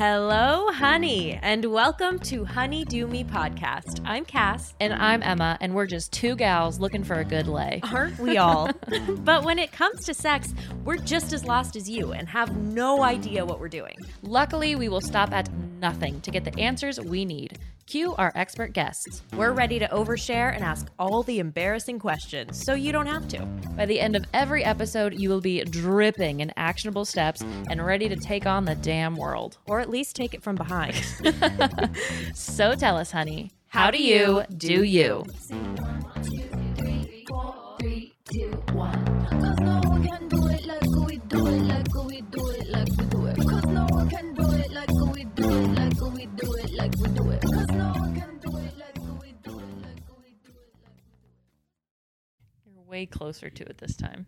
Hello, honey, and welcome to Honey Do Me podcast. I'm Cass. And I'm Emma, and we're just two gals looking for a good lay. Aren't we all? but when it comes to sex, we're just as lost as you and have no idea what we're doing. Luckily, we will stop at nothing to get the answers we need. Cue our expert guests. We're ready to overshare and ask all the embarrassing questions so you don't have to. By the end of every episode, you will be dripping in actionable steps and ready to take on the damn world. Or at least take it from behind. So tell us, honey, how do you do you? Way closer to it this time.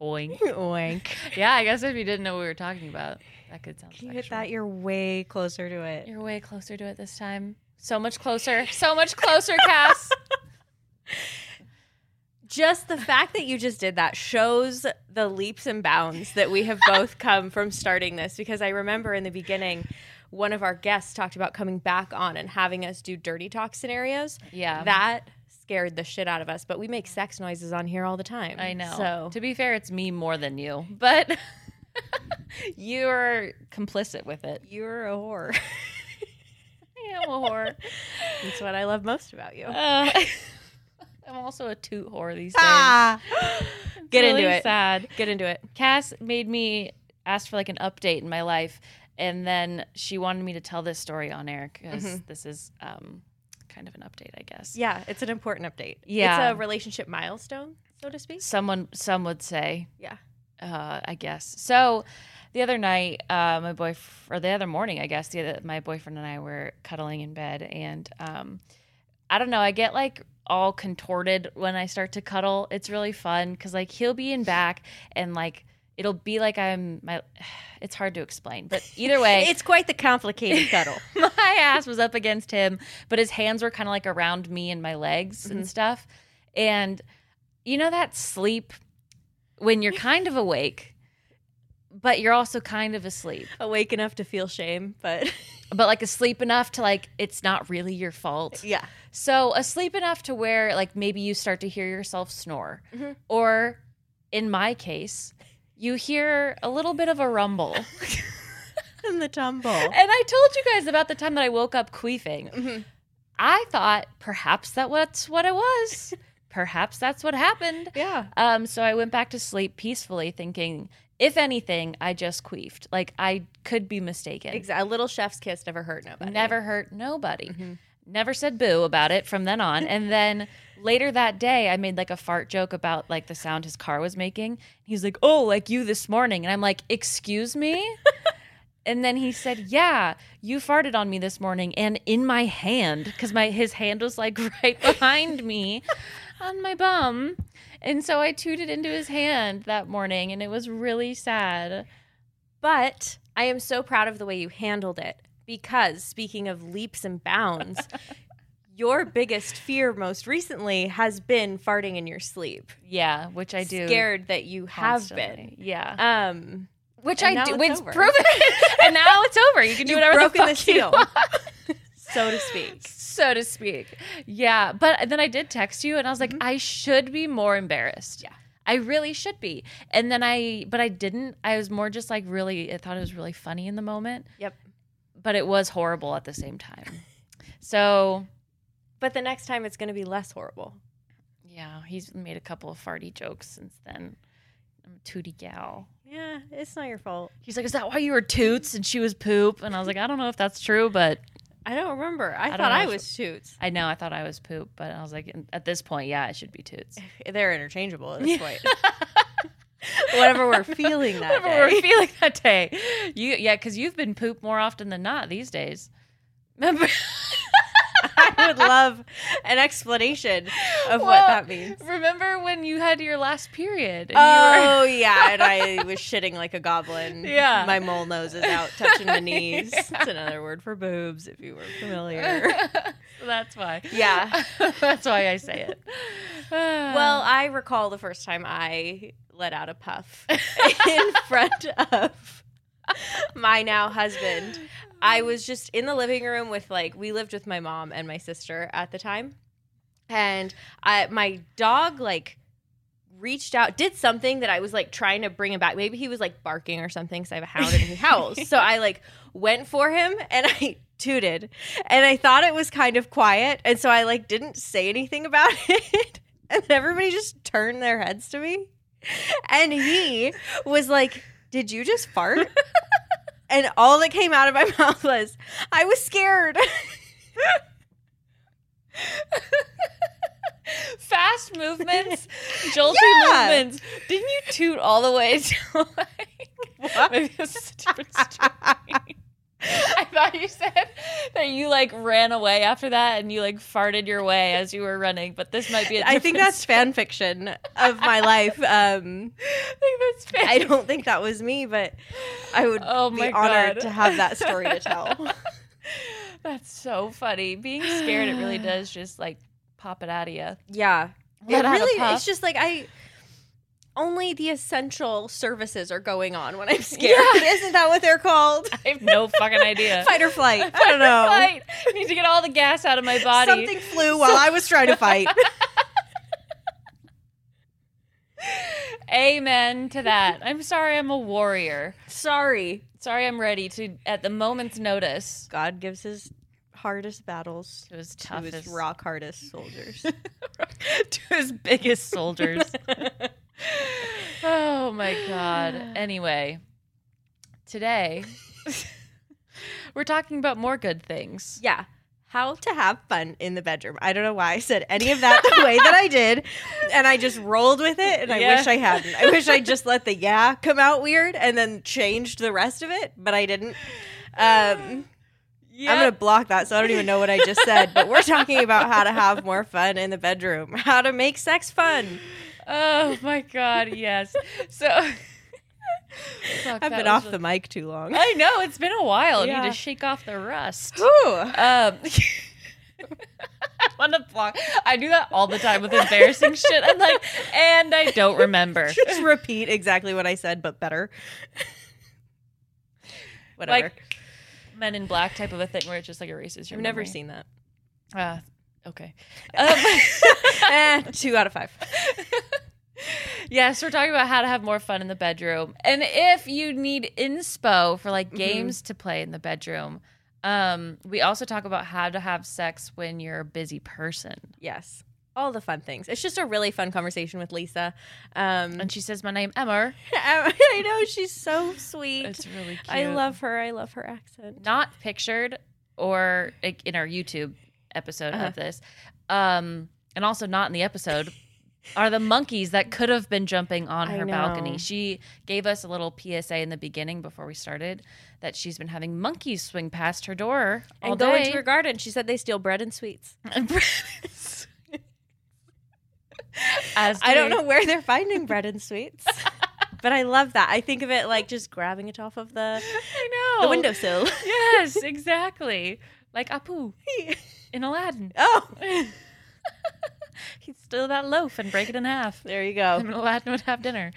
Oink. Oink. Yeah, I guess if you didn't know what we were talking about, that could sound Can you hit that? You're way closer to it. You're way closer to it this time. So much closer. So much closer, Cass. Just the fact that you just did that shows the leaps and bounds that we have both come from starting this because I remember in the beginning one of our guests talked about coming back on and having us do dirty talk scenarios. Yeah. That scared the shit out of us, but we make sex noises on here all the time. I know. So to be fair, it's me more than you, but you're complicit with it. you're a whore. I am a whore. That's what I love most about you. Uh, I'm also a toot whore these days. Ah. Get into it. Sad. Get into it. Cass made me ask for like an update in my life, and then she wanted me to tell this story on air because this is um, kind of an update, I guess. Yeah, it's an important update. Yeah. It's a relationship milestone, so to speak. Someone, some would say. Yeah. uh, I guess. So the other night, uh, my boyfriend, or the other morning, I guess, the other, my boyfriend and I were cuddling in bed, and um, I don't know, I get like all contorted when I start to cuddle. It's really fun because like he'll be in back, and like it'll be like I'm my. It's hard to explain, but either way, It's quite the complicated cuddle. my ass was up against him, but his hands were kind of like around me and my legs Mm-hmm. and stuff. And you know that sleep when you're kind of awake, but you're also kind of asleep, Awake enough to feel shame, but but like asleep enough to like it's not really your fault. yeah. So asleep enough to where like maybe you start to hear yourself snore, Mm-hmm. or in my case, you hear a little bit of a rumble. And the tumble. And I told you guys about the time that I woke up queefing. Mm-hmm. I thought perhaps that was what it was. perhaps that's what happened. Yeah. Um, so I went back to sleep peacefully, thinking, if anything, I just queefed. Like I could be mistaken. Exactly. A little chef's kiss never hurt nobody. Never hurt nobody. Mm-hmm. Never said boo about it from then on. And then later that day, I made like a fart joke about like the sound his car was making. He's like, "Oh, like you this morning," and I'm like, "Excuse me." And then he said, "Yeah, you farted on me this morning and in my hand because my his hand was like right behind me on my bum." And so I tooted into his hand that morning and it was really sad. But I am so proud of the way you handled it because speaking of leaps and bounds, your biggest fear most recently has been farting in your sleep. Yeah, which I do. Scared that you have been. Yeah. Um Which I do. it's over. proven. and now it's over. You can do You've whatever broken the the fuck you seal. want, so to speak. so to speak. Yeah, but then I did text you, and I was like, I should be more embarrassed. Yeah. I really should be. And then I, but I didn't. I was more just like really. I thought it was really funny in the moment, Yep. But it was horrible at the same time. So But the next time it's going to be less horrible. yeah, he's made a couple of farty jokes since then. I'm a tootie gal. Yeah, it's not your fault. He's like, "Is that why you were toots and she was poop?" And I was like, "I don't know if that's true, but I don't remember. I, don't thought I was Toots. I know I thought I was poop, but I was like, at this point, yeah, it should be toots. They're interchangeable at this point. Whatever we're feeling that Whatever day. we're feeling that day. You yeah, because you've been poop more often than not these days. Remember? I would love an explanation of what that means. Remember when you had your last period? and you were- Oh yeah, and I was shitting like a goblin. Yeah. my mole nose is out, touching my knees. It's another word for boobs, if you were familiar. That's why. Yeah. that's why I say it. Well, I recall the first time I let out a puff in front of my now husband. I was just in the living room with like we lived with my mom and my sister at the time, and I my dog like reached out, did something that I was like trying to bring him back. Maybe he was like barking or something because I have a hound and he howls. So I like went for him and I tooted, and I thought it was kind of quiet, and so I like didn't say anything about it, and everybody just turned their heads to me, and he was like, "Did you just fart?" And all that came out of my mouth was, "I was scared." fast movements, jolty Yeah. movements. Didn't you toot all the way to like? Maybe this is a different story. I thought you said that you like ran away after that and you like farted your way as you were running, but this might be a I think that's fan fiction of my life. Um, I think that's fair. I don't think that was me, but I would Oh be honored God. to have that story to tell. That's so funny. Being scared, it really does just like pop it out of you. Yeah. Let it really it's just like I only the essential services are going on when I'm scared. Yeah. Isn't that what they're called? I have no fucking idea. Fight or flight. I don't know. Fight. I need to get all the gas out of my body. Something flew while I was trying to fight. Amen to that. I'm sorry I'm a warrior. Sorry. Sorry I'm ready to at the moment's notice. God gives his hardest battles To his to his rock hardest soldiers. to his biggest soldiers. Oh my god. Anyway, today we're talking about more good things. yeah. How to have fun in the bedroom. I don't know why I said any of that the way that I did. And I just rolled with it and I Yeah. wish I hadn't. I wish I just let the yeah come out weird and then changed the rest of it, but I didn't. Um Yeah. I'm gonna block that, so I don't even know what I just said. But we're talking about how to have more fun in the bedroom, how to make sex fun. Oh my god, yes. So Fuck, I've been off really- the mic too long. I know it's been a while. I need to shake off the rust. Whew. Um, I want to block. I do that all the time with embarrassing shit. I'm like, and I don't remember. Just repeat exactly what I said, but better. Whatever. Like Men in Black type of a thing where it just like erases your. I've never seen that. Uh, okay. Um, Eh, two out of five. yes, we're talking about how to have more fun in the bedroom, and if you need inspo for like Mm-hmm. games to play in the bedroom. Um, we also talk about how to have sex when you're a busy person. Yes. All the fun things. It's just a really fun conversation with Lisa. Um, And she says, "My name Emma." I know she's so sweet. It's really cute. I love her. I love her accent. not pictured or like, in our YouTube episode Uh-huh. of this, um, and also not in the episode, are the monkeys that could have been jumping on her balcony. She gave us a little PSA in the beginning before we started that she's been having monkeys swing past her door all And go day. into her garden. She said they steal bread and sweets. As I don't know where they're finding bread and sweets. but I love that. I think of it like just grabbing it off of the, I know the windowsill. Yes, exactly. Like Abu in Aladdin. oh, He'd steal that loaf and break it in half. there you go. And Aladdin would have dinner.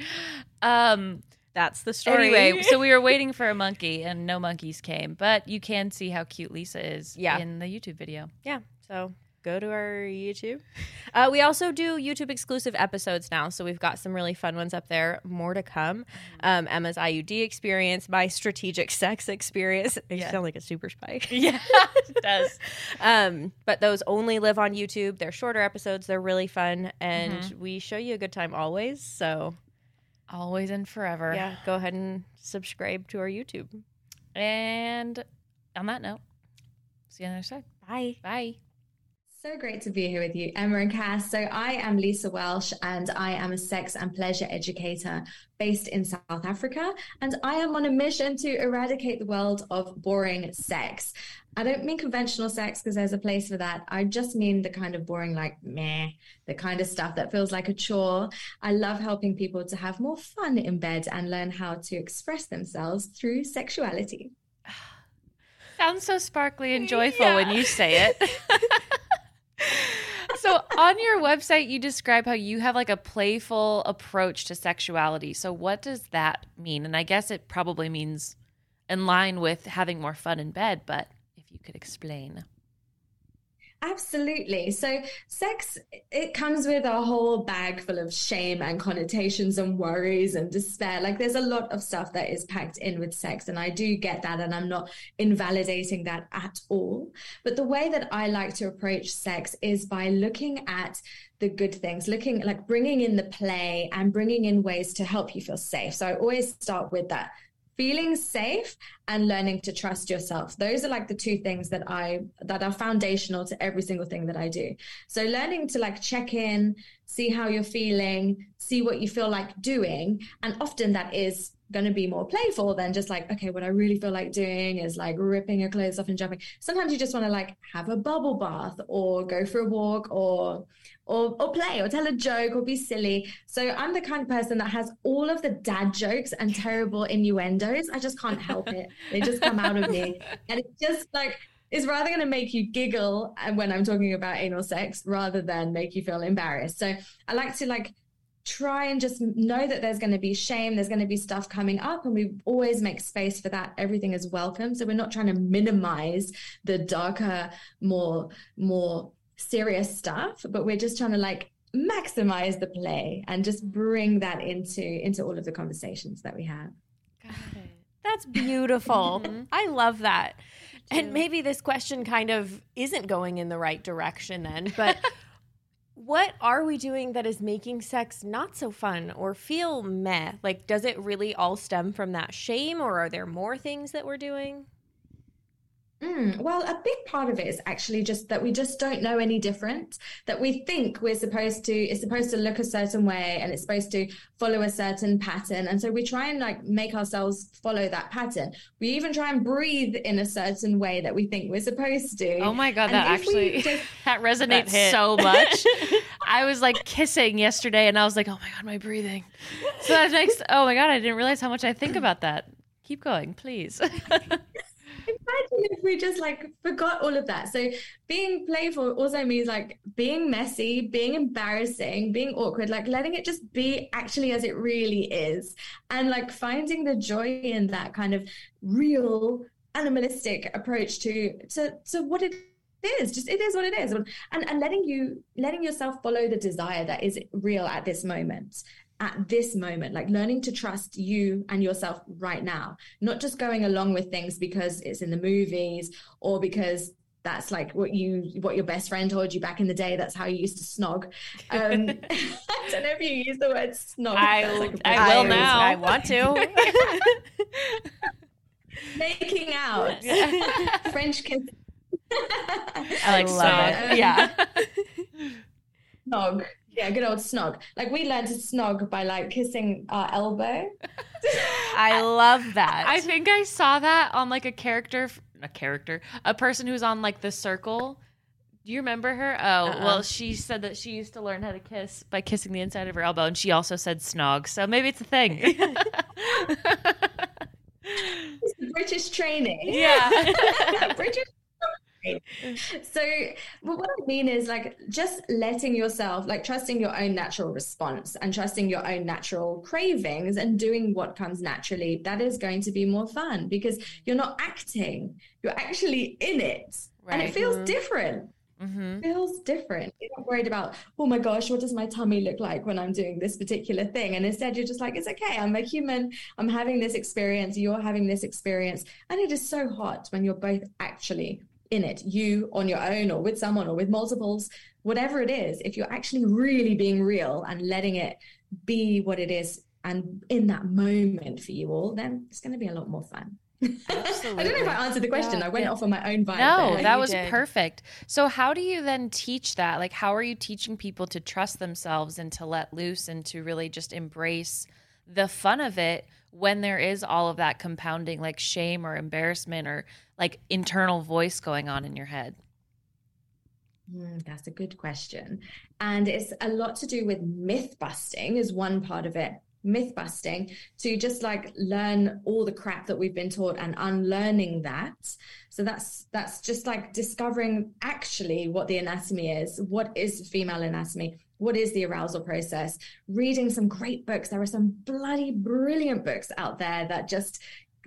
Um, That's the story. Anyway, so we were waiting for a monkey and no monkeys came, but you can see how cute Lisa is Yeah. in the YouTube video. yeah, so go to our YouTube. Uh, we also do YouTube exclusive episodes now, so we've got some really fun ones up there. More to come. Um, Emma's IUD experience, my strategic sex experience. I Yeah. sound like a super spy. Yeah, it does. Um, but those only live on YouTube. They're shorter episodes. They're really fun, and we show you a good time always. So Always and forever. yeah, go ahead and subscribe to our YouTube. And on that note, see you on the other side. Bye. Bye. So great to be here with you, Emma and Cass. So, I am Lisa Welsh, and I am a sex and pleasure educator based in South Africa. And I am on a mission to eradicate the world of boring sex. I don't mean conventional sex because there's a place for that. I just mean the kind of boring, like meh, the kind of stuff that feels like a chore. I love helping people to have more fun in bed and learn how to express themselves through sexuality. Sounds so sparkly and joyful yeah. when you say it. so on your website you describe how you have like a playful approach to sexuality. So what does that mean? And i guess it probably means in line with having more fun in bed but if you could explain Absolutely. So, sex, it comes with a whole bag full of shame and connotations and worries and despair. Like, there's a lot of stuff that is packed in with sex. And I do get that. And I'm not invalidating that at all. But the way that I like to approach sex is by looking at the good things, looking like bringing in the play and bringing in ways to help you feel safe. So, I always start with that feeling safe and learning to trust yourself. Those are like the two things that i that are foundational to every single thing that i do. So learning to like check in see how you're feeling see what you feel like doing and often that is going to be more playful than just like okay what i really feel like doing is like ripping your clothes off and jumping sometimes you just want to like have a bubble bath or go for a walk or or, or play or tell a joke or be silly. So I'm the kind of person that has all of the dad jokes and terrible innuendos. I just can't help it. They just come out of me. And it's just like, it's rather going to make you giggle uh, when I'm talking about anal sex rather than make you feel embarrassed. So I like to like try and just know that there's going to be shame, there's going to be stuff coming up, and we always make space for that. Everything is welcome. So we're not trying to minimize the darker, more, more serious stuff, but we're just trying to like maximize the play and just bring that into into all of the conversations that we have. That's beautiful. Mm-hmm. I love that. And maybe this question kind of isn't going in the right direction then, but what are we doing that is making sex not so fun or feel meh? Like, does it really all stem from that shame, or are there more things that we're doing? Mm, well, a big part of it is actually just that we just don't know any different. That we think we're supposed to, it's supposed to look a certain way and it's supposed to follow a certain pattern. And so we try and like make ourselves follow that pattern. We even try and breathe in a certain way that we think we're supposed to. Oh my God, and that actually, just, that resonates that so much. I was like kissing yesterday and I was like, oh my God, my breathing. So that makes, oh my God, I didn't realize how much I think about that. Keep going, please. Imagine if we just like forgot all of that. So being playful also means like being messy, being embarrassing, being awkward, like letting it just be actually as it really is. And like finding the joy in that kind of real animalistic approach to to to what it is just it is what it is and and letting you letting yourself follow the desire that is real at this moment at this moment, like learning to trust you and yourself right now, not just going along with things because it's in the movies or because that's like what you what your best friend told you back in the day. That's how you used to snog. Um, I don't know if you use the word snog. I, like I will now. I want to. Making out, French kiss. I like snog. it. Yeah. Snog. Yeah, good old snog. Like we learned to snog by like kissing our elbow. I love that. I think I saw that on like a character, a character, a person who's on like the circle. Do you remember her? Oh, uh-uh. well, she said that she used to learn how to kiss by kissing the inside of her elbow, and she also said snog. So maybe it's a thing. it's British training. Yeah. British so what i mean is like just letting yourself like trusting your own natural response and trusting your own natural cravings and doing what comes naturally that is going to be more fun because you're not acting you're actually in it right. and it feels mm-hmm. different Mm-hmm. feels different. You're not worried about, oh my gosh, what does my tummy look like when I'm doing this particular thing? And instead, you're just like, it's okay. I'm a human. I'm having this experience. You're having this experience. And it is so hot when you're both actually in it, you on your own or with someone or with multiples, whatever it is, if you're actually really being real and letting it be what it is and in that moment for you all, then it's going to be a lot more fun. Absolutely. I don't know if I answered the question. Yeah, I went yeah. off on my own vibe. No, there. that you was did. perfect. So, how do you then teach that? Like, how are you teaching people to trust themselves and to let loose and to really just embrace the fun of it when there is all of that compounding, like shame or embarrassment or like internal voice going on in your head? Mm, that's a good question. And it's a lot to do with myth busting, is one part of it myth busting to just like learn all the crap that we've been taught and unlearning that. So that's that's just like discovering actually what the anatomy is. What is female anatomy? What is the arousal process? Reading some great books. There are some bloody brilliant books out there that just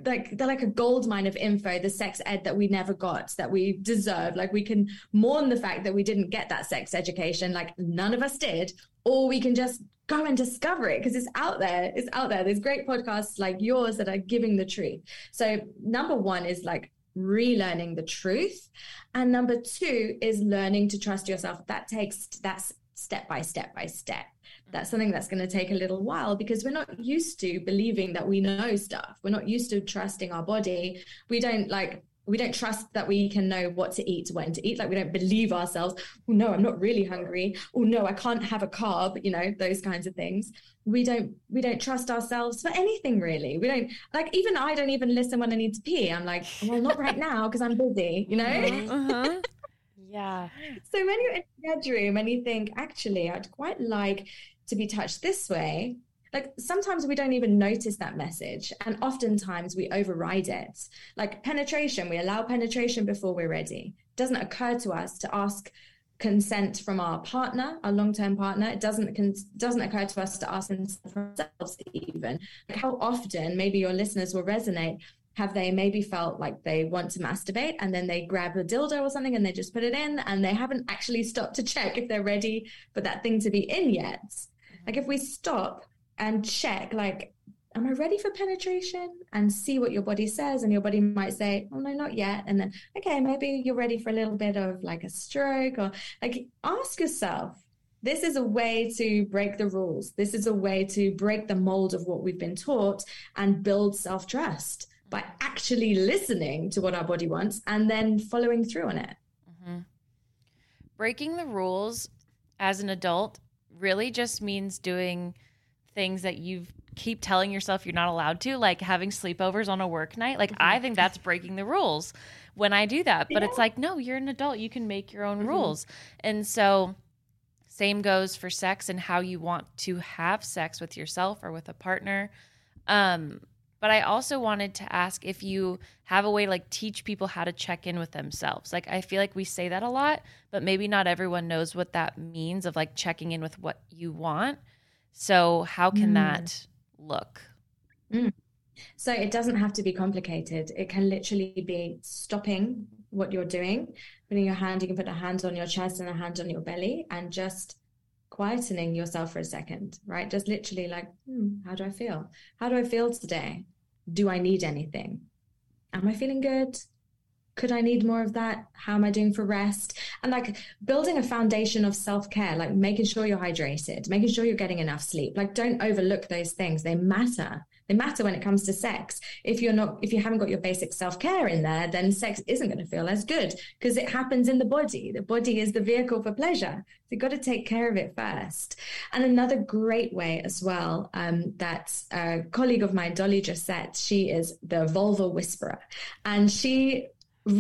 like they're like a gold mine of info the sex ed that we never got that we deserve. Like we can mourn the fact that we didn't get that sex education. Like none of us did. Or we can just go and discover it because it's out there it's out there there's great podcasts like yours that are giving the truth so number one is like relearning the truth and number two is learning to trust yourself that takes that's step by step by step that's something that's going to take a little while because we're not used to believing that we know stuff. We're not used to trusting our body. We don't like we don't trust that we can know what to eat, when to eat. Like we don't believe ourselves. Oh no, I'm not really hungry. Oh no, I can't have a carb. You know those kinds of things. We don't we don't trust ourselves for anything really. We don't like even I don't even listen when I need to pee. I'm like, well, not right now because I'm busy. You know. Uh-huh. uh-huh. Yeah. So when you're in your bedroom and you think, actually, I'd quite like to be touched this way, like sometimes we don't even notice that message and oftentimes we override it. Like penetration we allow penetration before we're ready. It doesn't occur to us to ask consent from our partner our long-term partner. It doesn't doesn't occur to us to ask consent from ourselves even. Like how often maybe your listeners will resonate have they maybe felt like they want to masturbate and then they grab a dildo or something and they just put it in and they haven't actually stopped to check if they're ready for that thing to be in yet? Like if we stop and check, like, am I ready for penetration? And see what your body says. And your body might say, oh, no, not yet. And then, okay, maybe you're ready for a little bit of like a stroke or like ask yourself, this is a way to break the rules. This is a way to break the mold of what we've been taught and build self trust by actually listening to what our body wants and then following through on it. Mm-hmm. Breaking the rules as an adult really just means doing things that you keep telling yourself you're not allowed to, like having sleepovers on a work night. Like, mm-hmm. I think that's breaking the rules when I do that. But yeah. it's like, no, you're an adult. You can make your own mm-hmm. rules. And so, same goes for sex and how you want to have sex with yourself or with a partner. Um, but I also wanted to ask if you have a way to like teach people how to check in with themselves. Like I feel like we say that a lot, but maybe not everyone knows what that means of like checking in with what you want. So how can mm. that look? Mm. So it doesn't have to be complicated. It can literally be stopping what you're doing, putting your hand, you can put a hand on your chest and a hand on your belly and just quietening yourself for a second, right? Just literally like, hmm, how do I feel? How do I feel today? do I need anything? Am I feeling good? Could I need more of that? How am I doing for rest? And like building a foundation of self care, like making sure you're hydrated, making sure you're getting enough sleep. Like, don't overlook those things, they matter. They matter when it comes to sex. If you're not, if you haven't got your basic self care in there, then sex isn't going to feel as good because it happens in the body. The body is the vehicle for pleasure. So you've got to take care of it first. And another great way as well um, that a colleague of mine, Dolly Josette, she is the vulva whisperer, and she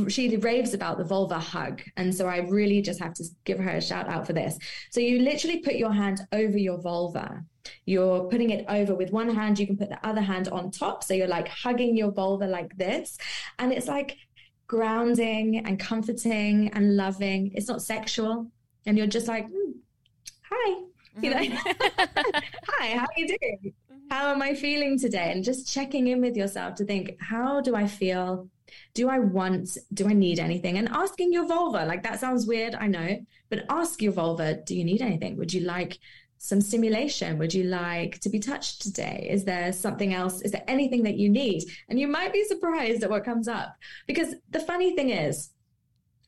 she raves about the vulva hug. And so I really just have to give her a shout out for this. So you literally put your hand over your vulva. You're putting it over with one hand, you can put the other hand on top. So you're like hugging your vulva like this. And it's like grounding and comforting and loving. It's not sexual. And you're just like, mm, hi, you know, hi, how are you doing? Mm-hmm. How am I feeling today? And just checking in with yourself to think, how do I feel? Do I want, do I need anything? And asking your vulva, like that sounds weird, I know, but ask your vulva, do you need anything? Would you like some stimulation? Would you like to be touched today? Is there something else? Is there anything that you need? And you might be surprised at what comes up. Because the funny thing is,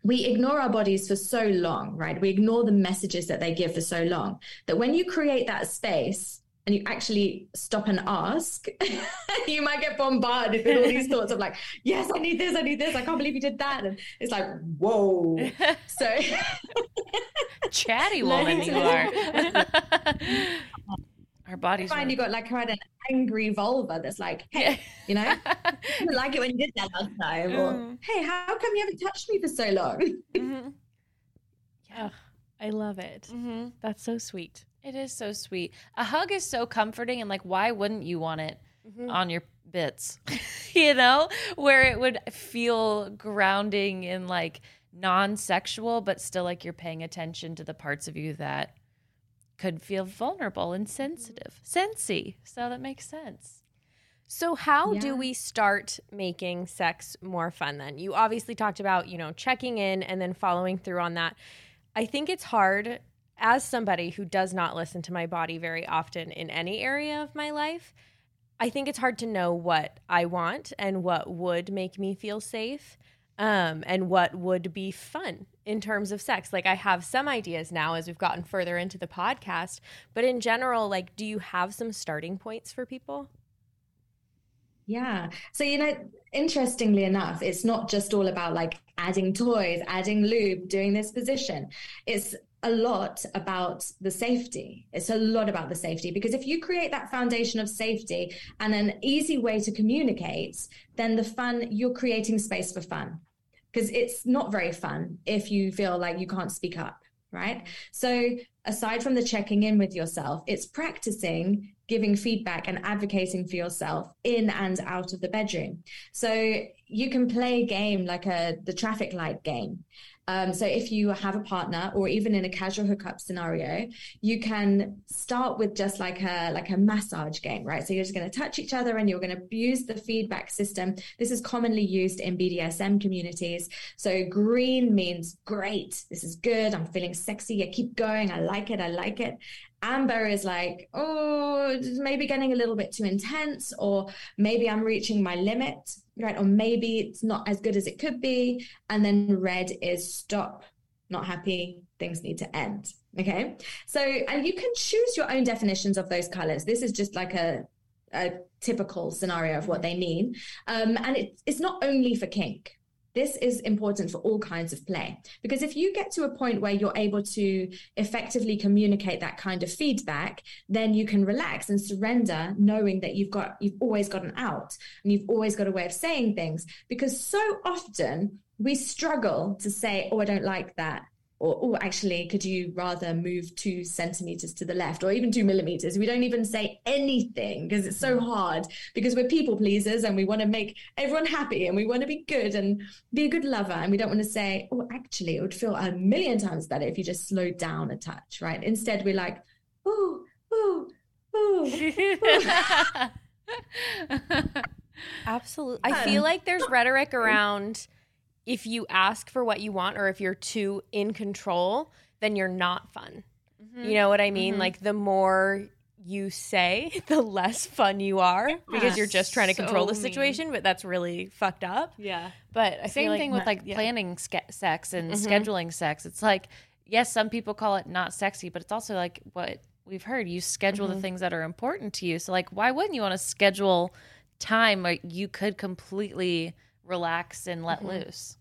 we ignore our bodies for so long, right? We ignore the messages that they give for so long that when you create that space, and you actually stop and ask, you might get bombarded with all these thoughts of like, yes, I need this, I need this, I can't believe you did that. And it's like, whoa. So chatty woman you are. Our bodies. Find you got like quite an angry vulva that's like, hey, you know, I didn't like it when you did that last time. Or Mm. hey, how come you haven't touched me for so long? Mhm. Yeah. I love it. Mhm. That's so sweet. It is so sweet. A hug is so comforting, and like, why wouldn't you want it Mm-hmm. on your bits? you know, where it would feel grounding and like non-sexual, but still like you're paying attention to the parts of you that could feel vulnerable and sensitive, sensy. So that makes sense. So how do we start making sex more fun then? You obviously talked about, you know, checking in and then following through on that. I think it's hard as somebody who does not listen to my body very often in any area of my life. I think it's hard to know what I want and what would make me feel safe um, and what would be fun in terms of sex. Like, I have some ideas now as we've gotten further into the podcast, but in general, like, do you have some starting points for people? Yeah. So, you know, interestingly enough, it's not just all about like adding toys, adding lube, doing this position. It's a lot about the safety. It's a lot about the safety because if you create that foundation of safety and an easy way to communicate, then the fun, you're creating space for fun because it's not very fun if you feel like you can't speak up, right? So, aside from the checking in with yourself, it's practicing giving feedback and advocating for yourself in and out of the bedroom. So, you can play a game like a the traffic light game. Um, so if you have a partner or even in a casual hookup scenario, you can start with just like a like a massage game, right? So you're just going to touch each other and you're going to use the feedback system. This is commonly used in BDSM communities. So green means great. This is good. I'm feeling sexy. I keep going. I like it. I like it. Amber is like, oh, maybe getting a little bit too intense, or maybe I'm reaching my limit, right? Or maybe it's not as good as it could be. And then red is stop, not happy, things need to end. Okay. So, and you can choose your own definitions of those colors. This is just like a, a typical scenario of what they mean. Um, and it, it's not only for kink. This is important for all kinds of play because if you get to a point where you're able to effectively communicate that kind of feedback, then you can relax and surrender, knowing that you've got you've always got an out and you've always got a way of saying things. Because so often we struggle to say, "Oh, I don't like that," or "Oh, actually, could you rather move two centimeters to the left, or even two millimeters?" We don't even say anything because it's so mm. hard because we're people pleasers and we want to make everyone happy and we want to be good and be a good lover and we don't want to say, "Oh, actually, it would feel a million times better if you just slowed down a touch," right? Instead, we're like, "Oh, oh, oh." Absolutely. I feel like there's rhetoric mm. around if you ask for what you want or if you're too in control, then you're not fun. You know what I mean? Like the more you say, the less fun you are because you're just trying to control the So mean. situation, but that's really fucked up. Yeah. But I Same thing with like yeah. planning ske- sex and Mhm. scheduling sex. It's like, yes, some people call it not sexy, but it's also like what we've heard. You schedule the Mhm. things that are important to you. So, like, why wouldn't you want to schedule time where you could completely relax and let Mhm. loose?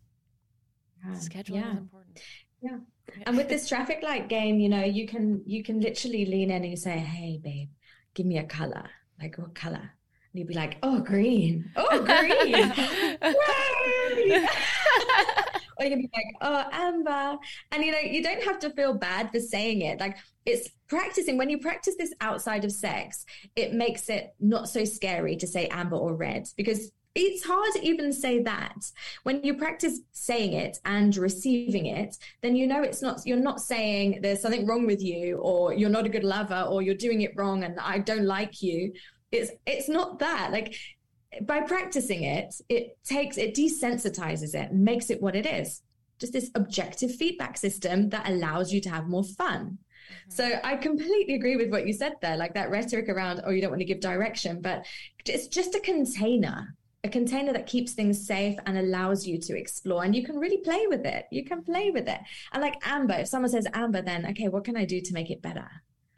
Scheduling yeah. is important. Yeah. And with this traffic light game, you know, you can you can literally lean in and you say, "Hey, babe, give me a color. Like what color?" And you'd be like, "Oh, green. Oh, green." Or you can be like, "Oh, amber." And you know, you don't have to feel bad for saying it. Like it's practicing. When you practice this outside of sex, it makes it not so scary to say amber or red because it's hard to even say that. When you practice saying it and receiving it then you know it's not you're not saying there's something wrong with you or you're not a good lover or you're doing it wrong and i don't like you. It's it's not that. Like by practicing it it takes it desensitizes it makes it what it is. Just this objective feedback system that allows you to have more fun. Mm-hmm. So I completely agree with what you said there, like that rhetoric around, oh, you don't want to give direction, but it's just a container, a container that keeps things safe and allows you to explore. And you can really play with it. You can play with it. And like Amber, if someone says Amber, then okay, what can I do to make it better?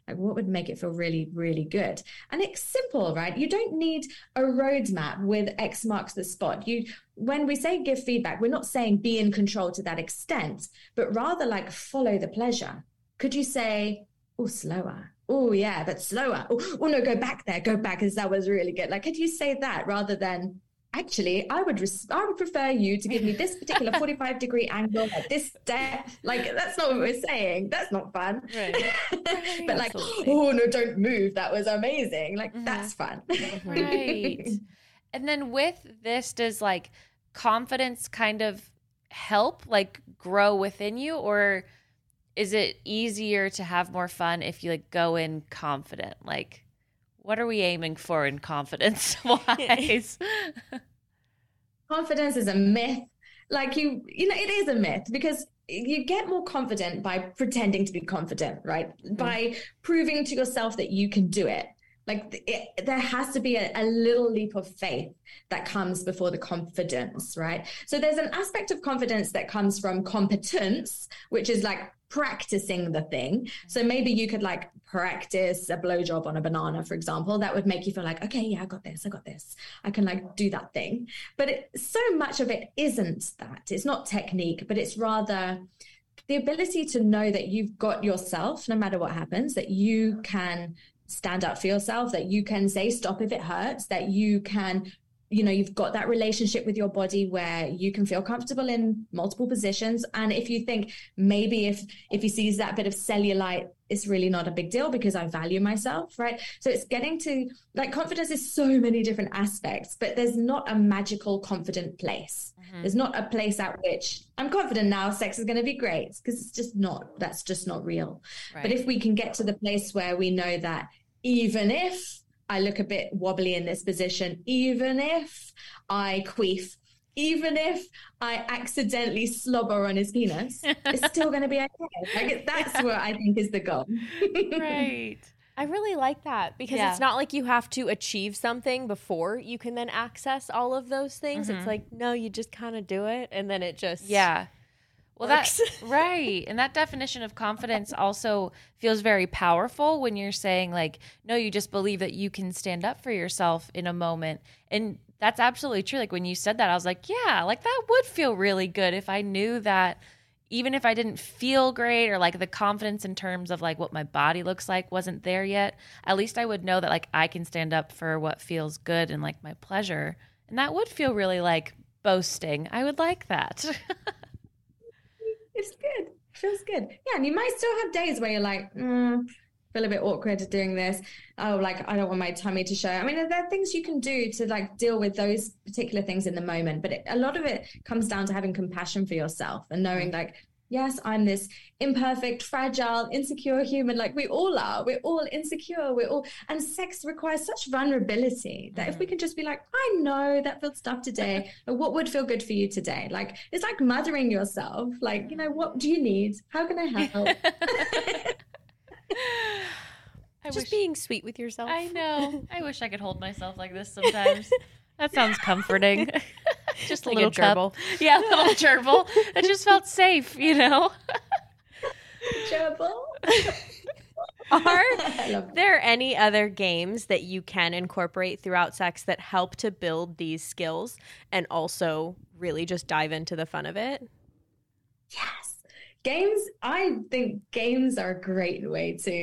Like, what would make it feel really, really good? And it's simple, right? You don't need a roadmap with X marks the spot. You, when we say give feedback, we're not saying be in control to that extent, but rather like follow the pleasure. Could you say, oh, slower? Oh, yeah, but slower. Oh, no, go back there, go back, because that was really good. Like, could you say that rather than, actually i would res- i would prefer you to give me this particular 45 degree angle at this depth like that's not what we're saying. That's not fun. Right. but like oh no don't move. That was amazing. Like mm-hmm. that's fun. Right. And then with this does like confidence kind of help like grow within you? Or is it easier to have more fun if you like go in confident? Like what are we aiming for in confidence wise? confidence is a myth. Like you, you know, it is a myth because you get more confident by pretending to be confident, right? Mm-hmm. By proving to yourself that you can do it. Like it, there has to be a, a, little leap of faith that comes before the confidence, right? So there's an aspect of confidence that comes from competence, which is like practicing the thing. So maybe you could like practice a blowjob on a banana, for example. That would make you feel like, okay, yeah, I got this, I got this. I can like do that thing. But it, so much of it isn't that. It's not technique, but it's rather the ability to know that you've got yourself no matter what happens, that you can stand up for yourself, that you can say stop if it hurts, that you can you know you've got that relationship with your body where you can feel comfortable in multiple positions. And if you think maybe if if he sees that bit of cellulite it's really not a big deal because i value myself right so it's getting to like confidence is so many different aspects but there's not a magical confident place mm-hmm. there's not a place at which i'm confident now sex is going to be great because it's just not that's just not real right. but if we can get to the place where we know that even if I look a bit wobbly in this position, even if I queef, even if I accidentally slobber on his penis, it's still going to be okay. Like that's yeah. what I think is the goal. right. I really like that because yeah. it's not like you have to achieve something before you can then access all of those things. Mm-hmm. It's like, no, you just kind of do it and then it just Yeah. Well, that's right. And that definition of confidence also feels very powerful when you're saying, like, no, you just believe that you can stand up for yourself in a moment. And that's absolutely true. Like, when you said that, I was like, yeah, like that would feel really good if I knew that even if I didn't feel great or like the confidence in terms of like what my body looks like wasn't there yet, at least I would know that like I can stand up for what feels good and like my pleasure. And that would feel really like boasting. I would like that. it's good. feels good. Yeah, and you might still have days where you're like, mm, feel a bit awkward doing this. Oh, like I don't want my tummy to show. I mean, there are things you can do to like deal with those particular things in the moment, but it, a lot of it comes down to having compassion for yourself and knowing like yes, I'm this imperfect, fragile, insecure human. Like we all are. We're all insecure. We're all, and sex requires such vulnerability that mm. if we mm. can just be like, I know that feels tough today, but what would feel good for you today? Like it's like mothering yourself. Like, you know, what do you need? How can I help? I just wish, being sweet with yourself. I know. I wish I could hold myself like this sometimes. that sounds comforting. just like a little gerbil. Cup. Yeah, a little gerbil. It just felt safe, you know. gerbil. Are there any other games that you can incorporate throughout sex that help to build these skills and also really just dive into the fun of it? Yes games i think games are a great way to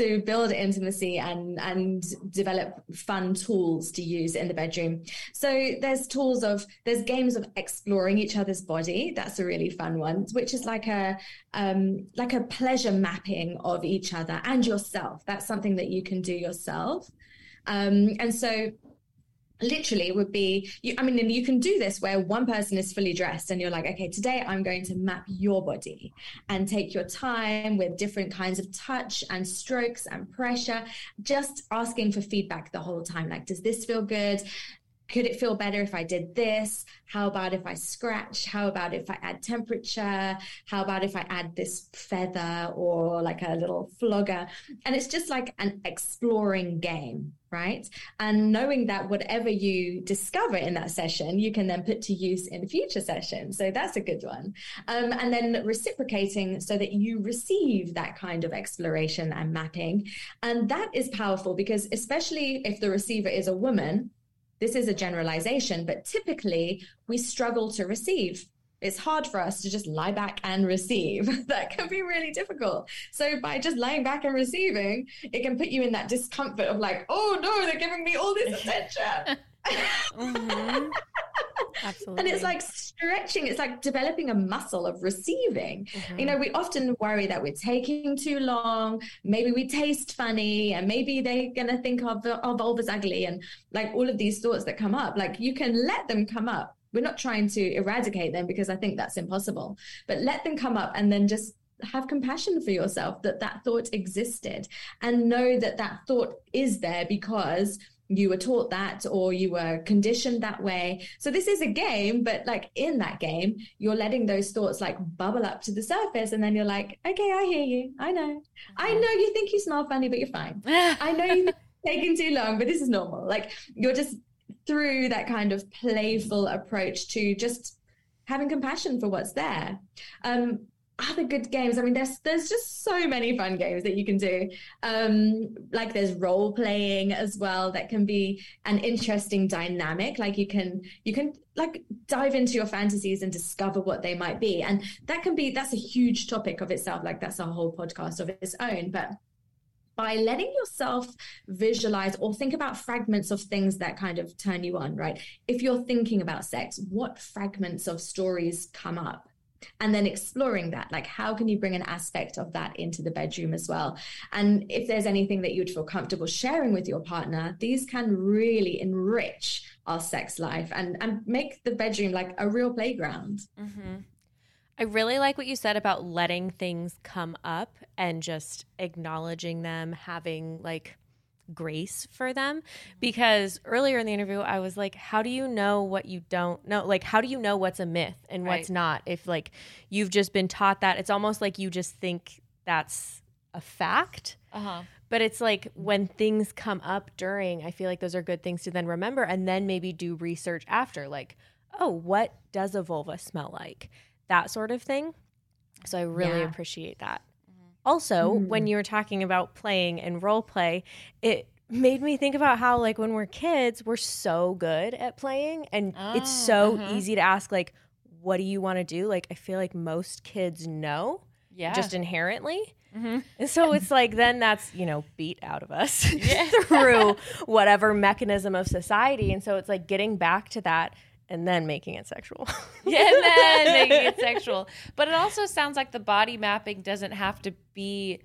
to build intimacy and and develop fun tools to use in the bedroom. So there's tools of there's games of exploring each other's body. That's a really fun one which is like a um like a pleasure mapping of each other and yourself. That's something that you can do yourself. Um and so literally would be you, i mean you can do this where one person is fully dressed and you're like okay today i'm going to map your body and take your time with different kinds of touch and strokes and pressure just asking for feedback the whole time like does this feel good could it feel better if I did this? How about if I scratch? How about if I add temperature? How about if I add this feather or like a little flogger? And it's just like an exploring game right? And knowing that whatever you discover in that session, you can then put to use in future sessions. So that's a good one. Um, and then reciprocating so that you receive that kind of exploration and mapping. And that is powerful because, especially if the receiver is a woman, this is a generalization, but typically we struggle to receive it's hard for us to just lie back and receive. that can be really difficult. So by just lying back and receiving, it can put you in that discomfort of like, oh no, they're giving me all this attention. mm-hmm. Absolutely. And it's like stretching, it's like developing a muscle of receiving. Mm-hmm. You know, we often worry that we're taking too long, maybe we taste funny, and maybe they're going to think of our vulva's ugly, and like all of these thoughts that come up. Like you can let them come up we're not trying to eradicate them because I think that's impossible, but let them come up and then just have compassion for yourself that that thought existed and know that that thought is there because you were taught that or you were conditioned that way. So this is a game, but like in that game, you're letting those thoughts like bubble up to the surface. And then you're like, okay, I hear you. I know. I know you think you smell funny, but you're fine. I know you've taken too long, but this is normal. Like you're just through that kind of playful approach to just having compassion for what's there. Um, other good games. I mean, there's there's just so many fun games that you can do. Um, like there's role playing as well that can be an interesting dynamic. Like you can you can like dive into your fantasies and discover what they might be, and that can be that's a huge topic of itself. Like that's a whole podcast of its own. But by letting yourself visualize or think about fragments of things that kind of turn you on, right? If you're thinking about sex, what fragments of stories come up? and then exploring that like how can you bring an aspect of that into the bedroom as well and if there's anything that you'd feel comfortable sharing with your partner these can really enrich our sex life and and make the bedroom like a real playground mm-hmm. I really like what you said about letting things come up and just acknowledging them, having like grace for them. Because earlier in the interview, I was like, how do you know what you don't know? Like, how do you know what's a myth and what's right. not? If like you've just been taught that, it's almost like you just think that's a fact. Uh-huh. But it's like when things come up during, I feel like those are good things to then remember and then maybe do research after. Like, oh, what does a vulva smell like? That sort of thing. So I really yeah. appreciate that. Mm-hmm. Also, mm. when you were talking about playing and role play, it made me think about how like when we're kids, we're so good at playing and oh, it's so uh-huh. easy to ask like what do you want to do? Like I feel like most kids know. Yeah. Just inherently. Mm-hmm. And so it's like then that's, you know, beat out of us through whatever mechanism of society. And so it's like getting back to that and then making it sexual. yeah, and then making it sexual. But it also sounds like the body mapping doesn't have to be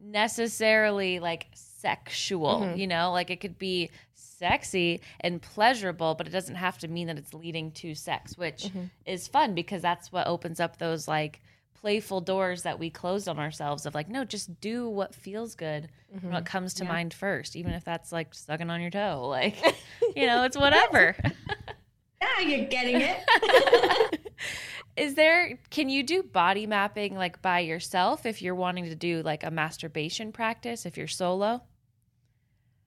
necessarily like sexual, mm-hmm. you know? Like it could be sexy and pleasurable, but it doesn't have to mean that it's leading to sex, which mm-hmm. is fun because that's what opens up those like playful doors that we closed on ourselves of like, no, just do what feels good, mm-hmm. what comes to yeah. mind first, even if that's like sucking on your toe. Like, you know, it's whatever. Now you're getting it. Is there can you do body mapping like by yourself if you're wanting to do like a masturbation practice if you're solo?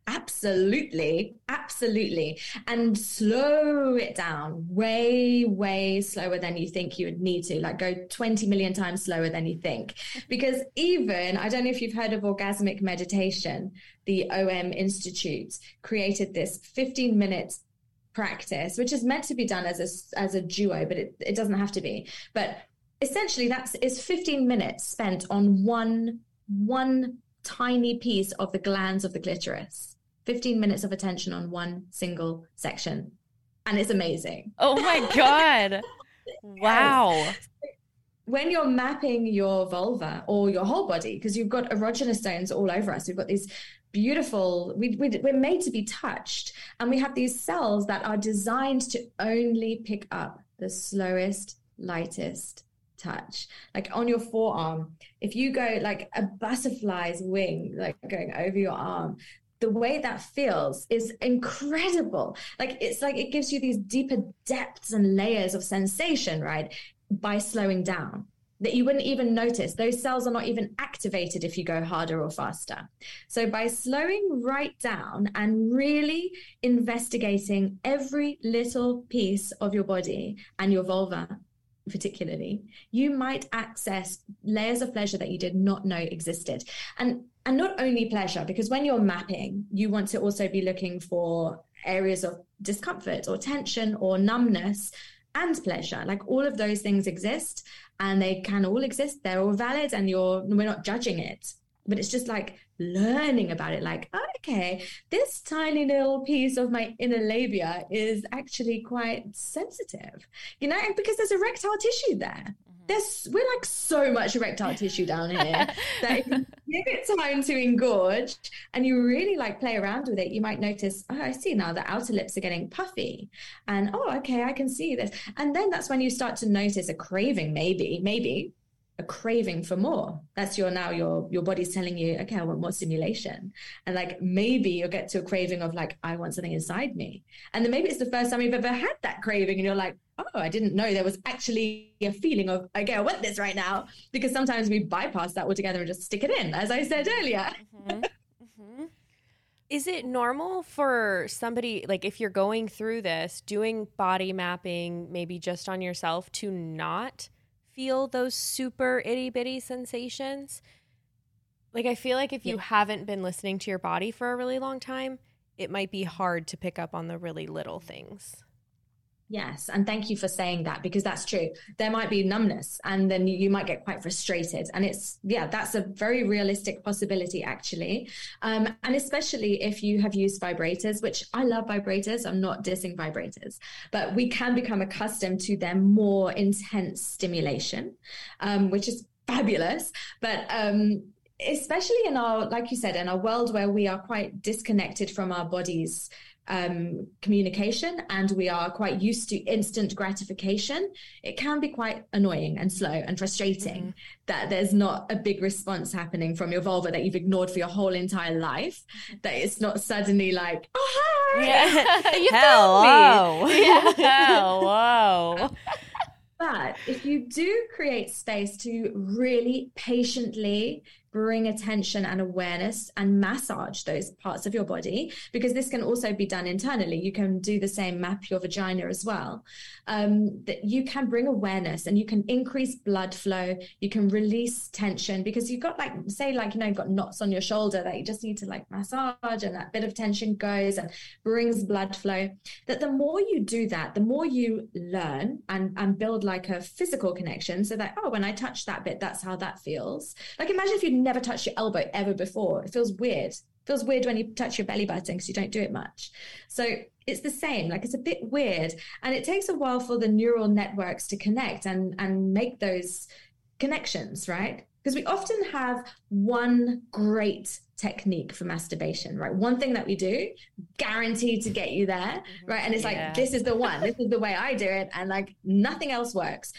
Absolutely, absolutely. And slow it down way, way slower than you think you would need to. Like go 20 million times slower than you think. Because even, I don't know if you've heard of orgasmic meditation, the OM Institute created this 15 minutes practice, which is meant to be done as a as a duo, but it, it doesn't have to be. But essentially, that's is 15 minutes spent on one one tiny piece of the glans of the clitoris. 15 minutes of attention on one single section. And it's amazing. Oh my God. wow. When you're mapping your vulva or your whole body, because you've got erogenous zones all over us, we've got these beautiful we, we, we're made to be touched and we have these cells that are designed to only pick up the slowest lightest touch. Like on your forearm if you go like a butterfly's wing like going over your arm the way that feels is incredible. Like it's like it gives you these deeper depths and layers of sensation right by slowing down that you wouldn't even notice. Those cells are not even activated if you go harder or faster. So, by slowing right down and really investigating every little piece of your body and your vulva, particularly, you might access layers of pleasure that you did not know existed. And and not only pleasure, because when you're mapping, you want to also be looking for areas of discomfort or tension or numbness and pleasure. Like all of those things exist and they can all exist. They're all valid and you're we're not judging it. But it's just like learning about it, like, oh, okay, this tiny little piece of my inner labia is actually quite sensitive, you know, because there's erectile tissue there Mm-hmm. there's we're like so much erectile tissue down here that if you give it time to engorge and you really like play around with it, you might notice, oh, I see now the outer lips are getting puffy. And oh, okay, I can see this. And then that's when you start to notice a craving, maybe, maybe a craving for more. That's your now your your body's telling you, okay, I want more stimulation. And like maybe you'll get to a craving of like, I want something inside me. And then maybe it's the first time you've ever had that craving and you're like, oh, I didn't know there was actually a feeling of, okay, I want this right now. Because sometimes we bypass that altogether and just stick it in, as I said earlier. Mm-hmm. Mm-hmm. Is it normal for somebody, like if you're going through this, doing body mapping, maybe just on yourself, to not feel those super itty bitty sensations? Like, I feel like if you yeah. haven't been listening to your body for a really long time, it might be hard to pick up on the really little things. Yes, and thank you for saying that because that's true. There might be numbness and then you might get quite frustrated. And it's, yeah, that's a very realistic possibility actually. Um, and especially if you have used vibrators, which I love vibrators, I'm not dissing vibrators, but we can become accustomed to their more intense stimulation, um, which is fabulous. But, um, especially in our, like you said, in our world where we are quite disconnected from our bodies um, communication and we are quite used to instant gratification, it can be quite annoying and slow and frustrating mm-hmm. that there's not a big response happening from your vulva that you've ignored for your whole entire life. That it's not suddenly like, oh, hi. Yeah. you Hello. Me. Yeah. Hello. But if you do create space to really patiently bring attention and awareness and massage those parts of your body because this can also be done internally. You can do the same map your vagina as well. Um, that you can bring awareness and you can increase blood flow. You can release tension because you've got like say like you know you've got knots on your shoulder that you just need to like massage and that bit of tension goes and brings blood flow. That the more you do that the more you learn and and build like a physical connection so that oh when i touch that bit that's how that feels. Like imagine if you never touched your elbow ever before. It feels weird. It feels weird when you touch your belly button because you don't do it much. So it's the same. Like it's a bit weird, and it takes a while for the neural networks to connect and and make those connections, right? Because we often have one great technique for masturbation, right? One thing that we do, guaranteed to get you there, right? And it's yeah. like, this is the one, this is the way I do it, and like nothing else works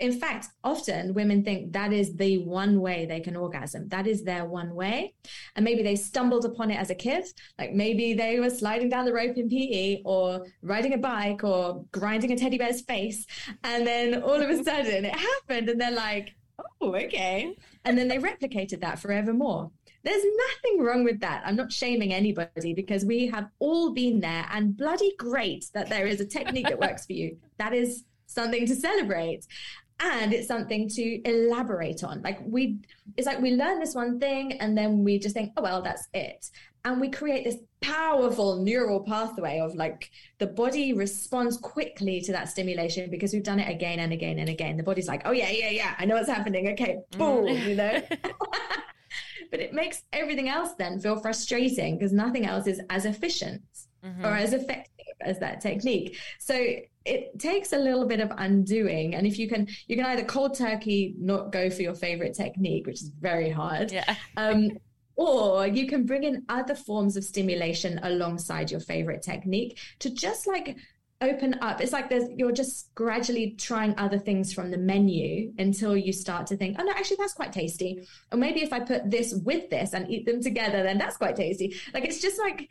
in fact, often women think that is the one way they can orgasm. That is their one way. And maybe they stumbled upon it as a kid. Like maybe they were sliding down the rope in PE or riding a bike or grinding a teddy bear's face. And then all of a sudden it happened. And they're like, oh, okay. And then they replicated that forevermore. There's nothing wrong with that. I'm not shaming anybody because we have all been there and bloody great that there is a technique that works for you. That is something to celebrate and it's something to elaborate on. Like we it's like we learn this one thing and then we just think oh well that's it. And we create this powerful neural pathway of like the body responds quickly to that stimulation because we've done it again and again and again. The body's like oh yeah yeah yeah i know what's happening. Okay boom mm. you know? But it makes everything else then feel frustrating because nothing else is as efficient mm-hmm. or as effective as that technique. So it takes a little bit of undoing. And if you can you can either cold turkey not go for your favorite technique which is very hard yeah. um, or you can bring in other forms of stimulation alongside your favorite technique to just like open up. It's like there's you're just gradually trying other things from the menu until you start to think oh no actually that's quite tasty. Or maybe if i put this with this and eat them together then that's quite tasty. Like it's just like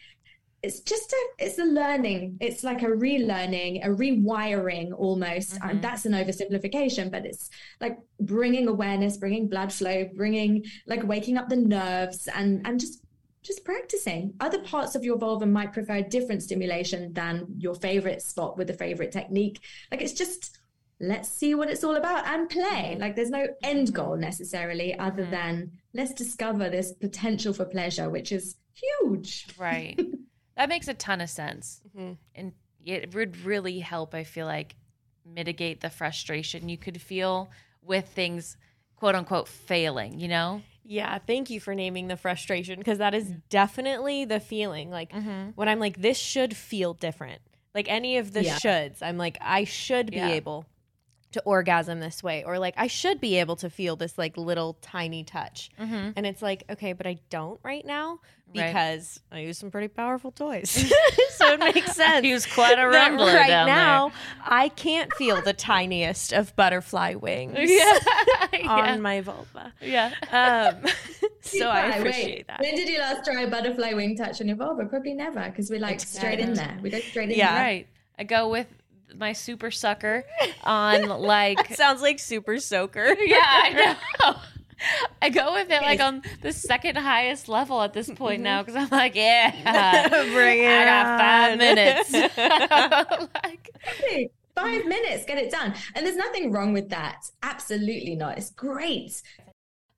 it's just a it's a learning. It's like a relearning a rewiring almost. Mm-hmm. and that's an oversimplification but it's like bringing awareness bringing blood flow bringing like waking up the nerves and and just just practicing. Other parts of your vulva might prefer different stimulation than your favorite spot with a favorite technique. Like it's just let's see what it's all about and play. Mm-hmm. like there's no end goal necessarily other mm-hmm. than let's discover this potential for pleasure which is huge. Right That makes a ton of sense. Mm-hmm. And it would really help, I feel like, mitigate the frustration you could feel with things, quote unquote, failing, you know? Yeah, thank you for naming the frustration because that is definitely the feeling. Like mm-hmm. when I'm like, this should feel different. Like any of the yeah. shoulds, I'm like, I should be yeah. able to orgasm this way or like I should be able to feel this like little tiny touch. Mm-hmm. And it's like, okay, but I don't right now because right. I use some pretty powerful toys. so it makes sense. Use quite a rumbler right now. There. I can't feel the tiniest of butterfly wings yeah. on yeah. my vulva. Yeah. Um, so I appreciate Wait, that. When did you last try a butterfly wing touch on your vulva? Probably never because we like straight in there. We go straight in yeah. there. Right. I go with my super sucker on like sounds like super soaker. Yeah, I know. I go with it like on the second highest level at this point now because I'm like, yeah, bring it. I got five minutes. like, five minutes, get it done. And there's nothing wrong with that. Absolutely not. It's great.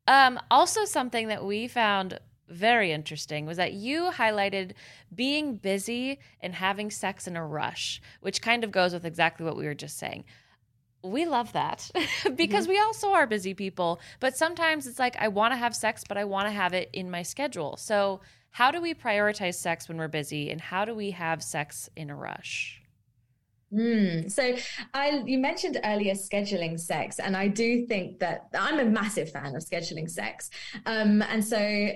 Um, also, something that we found very interesting was that you highlighted being busy and having sex in a rush, which kind of goes with exactly what we were just saying. We love that because mm-hmm. we also are busy people, but sometimes it's like I want to have sex, but I want to have it in my schedule. So, how do we prioritize sex when we're busy and how do we have sex in a rush? Mm. So, I you mentioned earlier scheduling sex, and I do think that I'm a massive fan of scheduling sex. Um, and so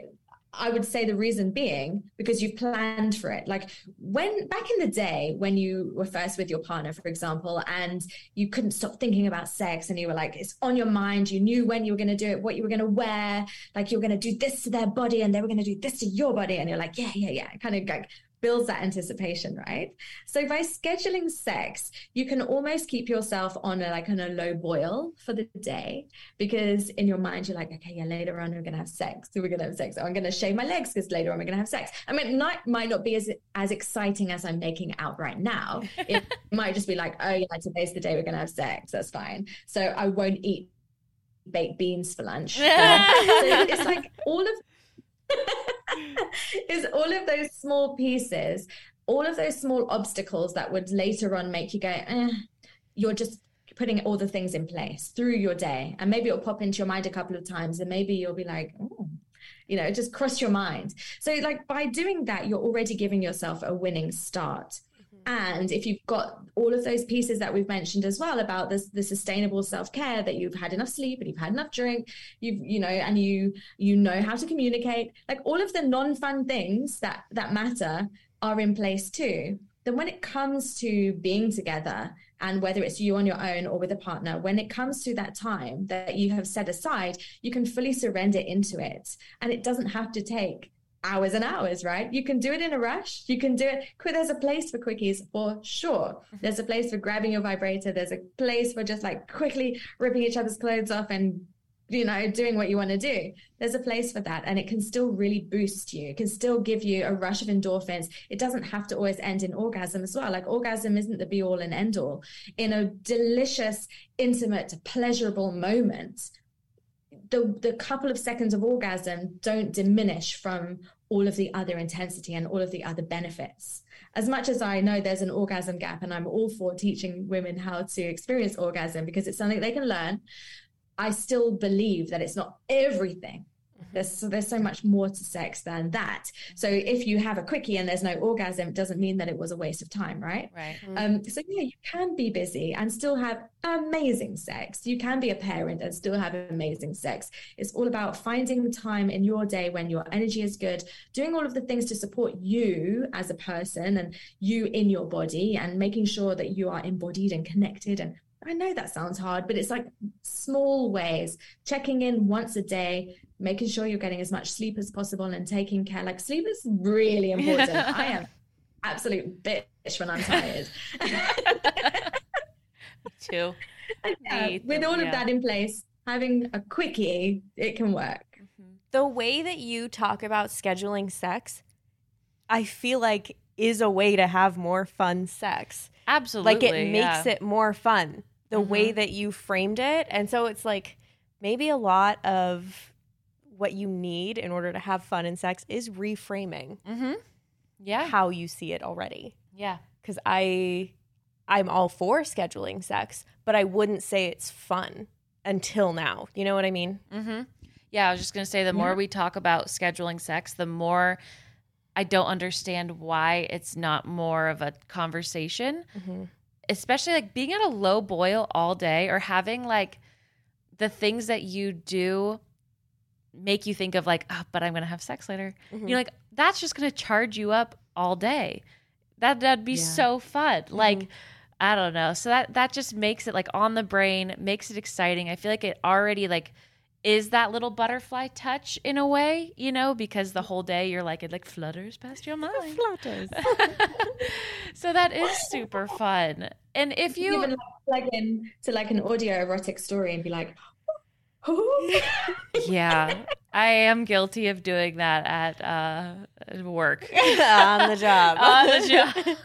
I would say the reason being because you've planned for it. Like when back in the day, when you were first with your partner, for example, and you couldn't stop thinking about sex and you were like, it's on your mind, you knew when you were going to do it, what you were going to wear, like you were going to do this to their body and they were going to do this to your body. And you're like, yeah, yeah, yeah. Kind of like builds that anticipation, right? So by scheduling sex, you can almost keep yourself on a like on a low boil for the day because in your mind you're like, okay, yeah, later on we're gonna have sex. So we're gonna have sex. I'm gonna shave my legs because later on we're gonna have sex. I mean, night might not be as as exciting as I'm making out right now. It might just be like, oh yeah, today's the day we're gonna have sex. That's fine. So I won't eat baked beans for lunch. so it's like all of is all of those small pieces, all of those small obstacles that would later on make you go, eh, you're just putting all the things in place through your day. And maybe it'll pop into your mind a couple of times, and maybe you'll be like, oh, you know, just cross your mind. So, like, by doing that, you're already giving yourself a winning start. And if you've got all of those pieces that we've mentioned as well about this, the sustainable self-care that you've had enough sleep and you've had enough drink, you've, you know, and you, you know how to communicate, like all of the non-fun things that, that matter are in place too. Then when it comes to being together and whether it's you on your own or with a partner, when it comes to that time that you have set aside, you can fully surrender into it. And it doesn't have to take hours and hours, right? You can do it in a rush. You can do it. There's a place for quickies for sure. Mm-hmm. There's a place for grabbing your vibrator. There's a place for just like quickly ripping each other's clothes off and, you know, doing what you want to do. There's a place for that. And it can still really boost you. It can still give you a rush of endorphins. It doesn't have to always end in orgasm as well. Like orgasm isn't the be all and end all. In a delicious, intimate, pleasurable moment, the the couple of seconds of orgasm don't diminish from all of the other intensity and all of the other benefits. As much as I know there's an orgasm gap, and I'm all for teaching women how to experience orgasm because it's something they can learn, I still believe that it's not everything there's so there's so much more to sex than that. So if you have a quickie and there's no orgasm, it doesn't mean that it was a waste of time, right? Right. Mm-hmm. Um, so yeah, you can be busy and still have amazing sex. You can be a parent and still have amazing sex. It's all about finding the time in your day when your energy is good, doing all of the things to support you as a person and you in your body, and making sure that you are embodied and connected and I know that sounds hard, but it's like small ways, checking in once a day, making sure you're getting as much sleep as possible and taking care. Like sleep is really important. I am absolute bitch when I'm tired. Too. yeah, with all yeah. of that in place, having a quickie, it can work. Mm-hmm. the way that you talk about scheduling sex, I feel like is a way to have more fun sex. Absolutely. like it makes yeah. it more fun the Mm-hmm. way that you framed it. And so it's like maybe a lot of what you need in order to have fun in sex is reframing Mm-hmm. Yeah. how you see it already. Yeah. Cuz I I'm all for scheduling sex, but I wouldn't say it's fun until now. You know what I mean? Mm-hmm. Yeah, I was just gonna say the more we talk about scheduling sex, the more I don't understand why it's not more of a conversation. Especially like being at a low boil all day or having like the things that you do make you think of like, oh, but I'm gonna have sex later. Mm-hmm. You're like, that's just gonna charge you up all day. That that'd be Yeah. so fun. Mm-hmm. Like, I don't know. So that that just makes it like on the brain, makes it exciting. I feel like it already like is that little butterfly touch in a way, you know, because the whole day you're like it like flutters past your mind. Flutters. so that is super fun. And if You you even like, plug in to like an audio erotic story and be like, Yeah. I am guilty of doing that at uh work. On the job. On the job.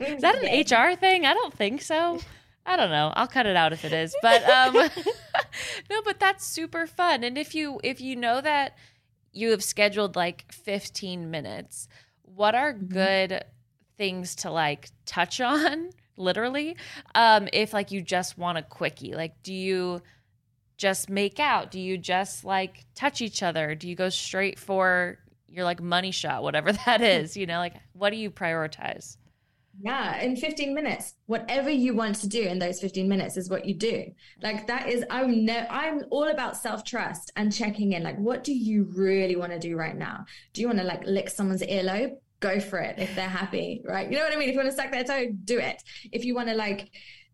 Is that an HR thing? I don't think so. I don't know. I'll cut it out if it is. But um no, but that's super fun. And if you if you know that you have scheduled like 15 minutes, what are good things to like touch on literally um if like you just want a quickie like do you just make out do you just like touch each other do you go straight for your like money shot whatever that is you know like what do you prioritize Yeah, in 15 minutes, whatever you want to do in those 15 minutes is what you do. Like that is I'm no I'm all about self-trust and checking in. Like what do you really want to do right now? Do you want to like lick someone's earlobe? Go for it if they're happy, right? You know what I mean? If you want to suck their toe, do it. If you want to like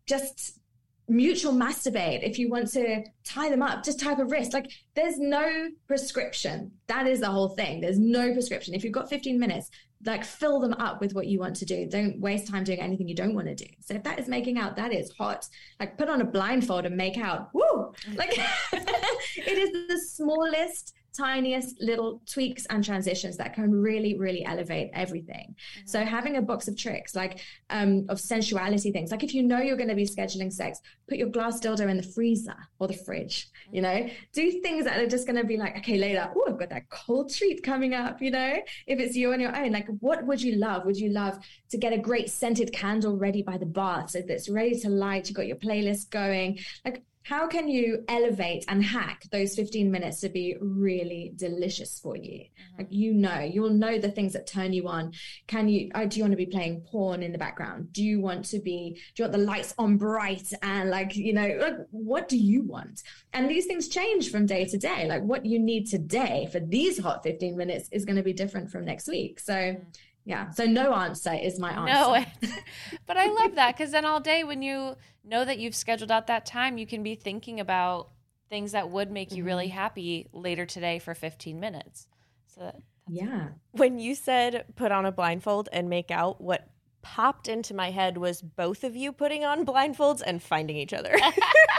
just mutual masturbate, if you want to tie them up, just tie up a wrist. Like there's no prescription. That is the whole thing. There's no prescription. If you've got 15 minutes, like fill them up with what you want to do. Don't waste time doing anything you don't want to do. So if that is making out, that is hot. Like put on a blindfold and make out. Woo! Mm. Like it is the smallest, tiniest little tweaks and transitions that can really, really elevate everything. So having a box of tricks, like um, of sensuality things, like if you know you're going to be scheduling sex, put your glass dildo in the freezer or the fridge. You know, do things that are just going to be like, okay, later, oh, I've got that cold treat coming up. You know, if it's you on your own, like what would you love? Would you love to get a great scented candle ready by the bath so that it's ready to light? You got your playlist going, like. How can you elevate and hack those 15 minutes to be really delicious for you? Mm-hmm. Like you know, you'll know the things that turn you on. Can you oh, do you want to be playing porn in the background? Do you want to be do you want the lights on bright and like, you know, like what do you want? And these things change from day to day. Like what you need today for these hot 15 minutes is going to be different from next week. So mm-hmm. Yeah. So no answer is my answer. no but i love that because then all day when you know that you've scheduled out that time you can be thinking about things that would make you really mm-hmm. happy later today for 15 minutes so that, Yeah. when you said put on a blindfold and make out, what popped into my head was both of you putting on blindfolds and finding each other.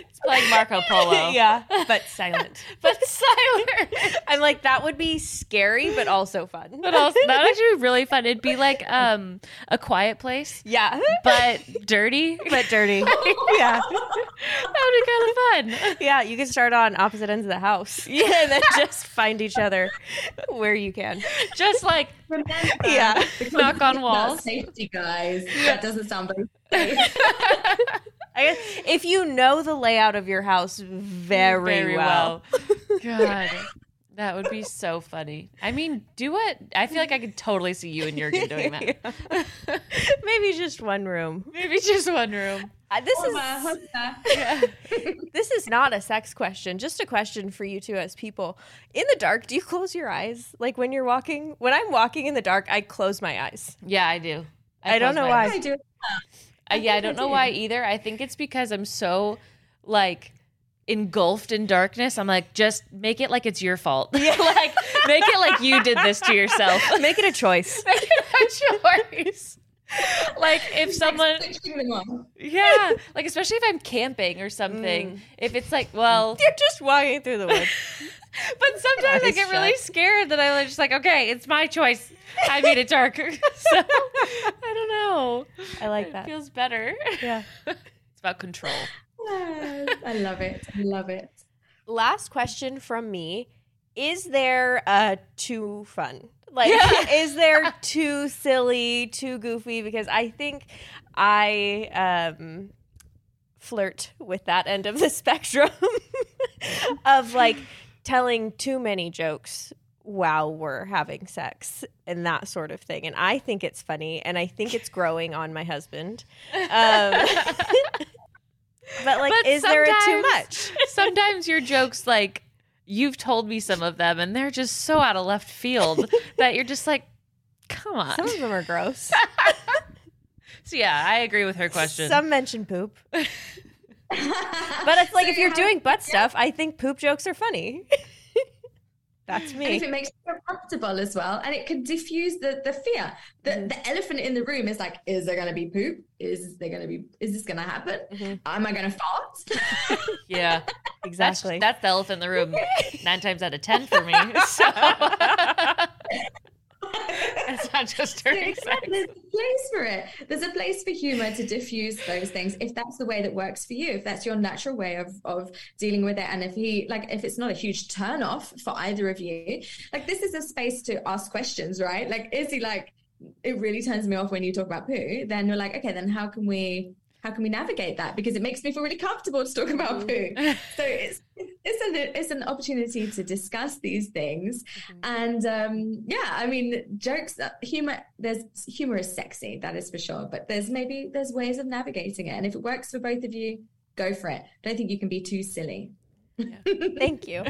it's like marco polo yeah, but silent. but silent I'm like, that would be scary, but also fun. but also that would be really fun it'd be like um a quiet place yeah, but dirty but dirty. yeah, that would be kind of fun yeah. You can start on opposite ends of the house. Yeah, and then just find each other where you can. just like Remember, Yeah. Knock on concept walls. Safety, guys. That doesn't sound very safe. I guess if you know the layout of your house very, well. God, that would be so funny. I mean, do it. I feel like I could totally see you and Jurgen doing that. Maybe just one room. Maybe just one room. Uh, this is Hola, hola. this is not a sex question, just a question for you two as people. In the dark, do you close your eyes? Like when you're walking? When I'm walking in the dark, I close my eyes. Yeah, I do. I don't know why. I do. Uh, yeah, I don't I know why either. I think it's because I'm so like engulfed in darkness. I'm like, just make it like it's your fault. like, make it like you did this to yourself. Make it a choice. make, it, a choice. Like if someone, Switching them on. yeah, like especially if I'm camping or something. If it's like, well, You're just walking through the woods. but sometimes I get really scared that I'm just like, okay, it's my choice. I made it darker, so I don't know. I like It that. feels better. Yeah. It's about control. Yes, I love it. I love it. Last question from me. Is there uh too fun? Like is there too silly, too goofy? Because I think I um flirt with that end of the spectrum of like telling too many jokes while we're having sex and that sort of thing. And I think it's funny and I think it's growing on my husband. Um, but like, But is there a too much? Sometimes your jokes, like you've told me some of them, and they're just so out of left field that you're just like, come on. Some of them are gross. So yeah, I agree with her question. Some mention poop. But it's like So if you're have- doing butt stuff, I think poop jokes are funny. That's And if it makes you feel comfortable as well, and it can diffuse the, the fear. The, Mm-hmm. the elephant in the room is like, is there going to be poop? Is there going to be, is this going to happen? Mhm. Am I going to fart? yeah, that's, Exactly. that's the elephant in the room. Nine times out of ten for me. So it's not just So sex. There's a place for it. There's a place for humor to diffuse those things if that's the way that works for you, if that's your natural way of of dealing with it. And if he like if it's not a huge turn off for either of you, like this is a space to ask questions, right? Like, is he like it really turns me off when you talk about poo, then you're like, okay, then how can we how can we navigate that? Because it makes me feel really comfortable to talk about poo. So it's it's an it's an opportunity to discuss these things, and um, yeah, I mean, jokes, uh, humor. There's humor is sexy, that is for sure. But there's maybe there's ways of navigating it, and if it works for both of you, go for it. Don't think you can be too silly. Thank you.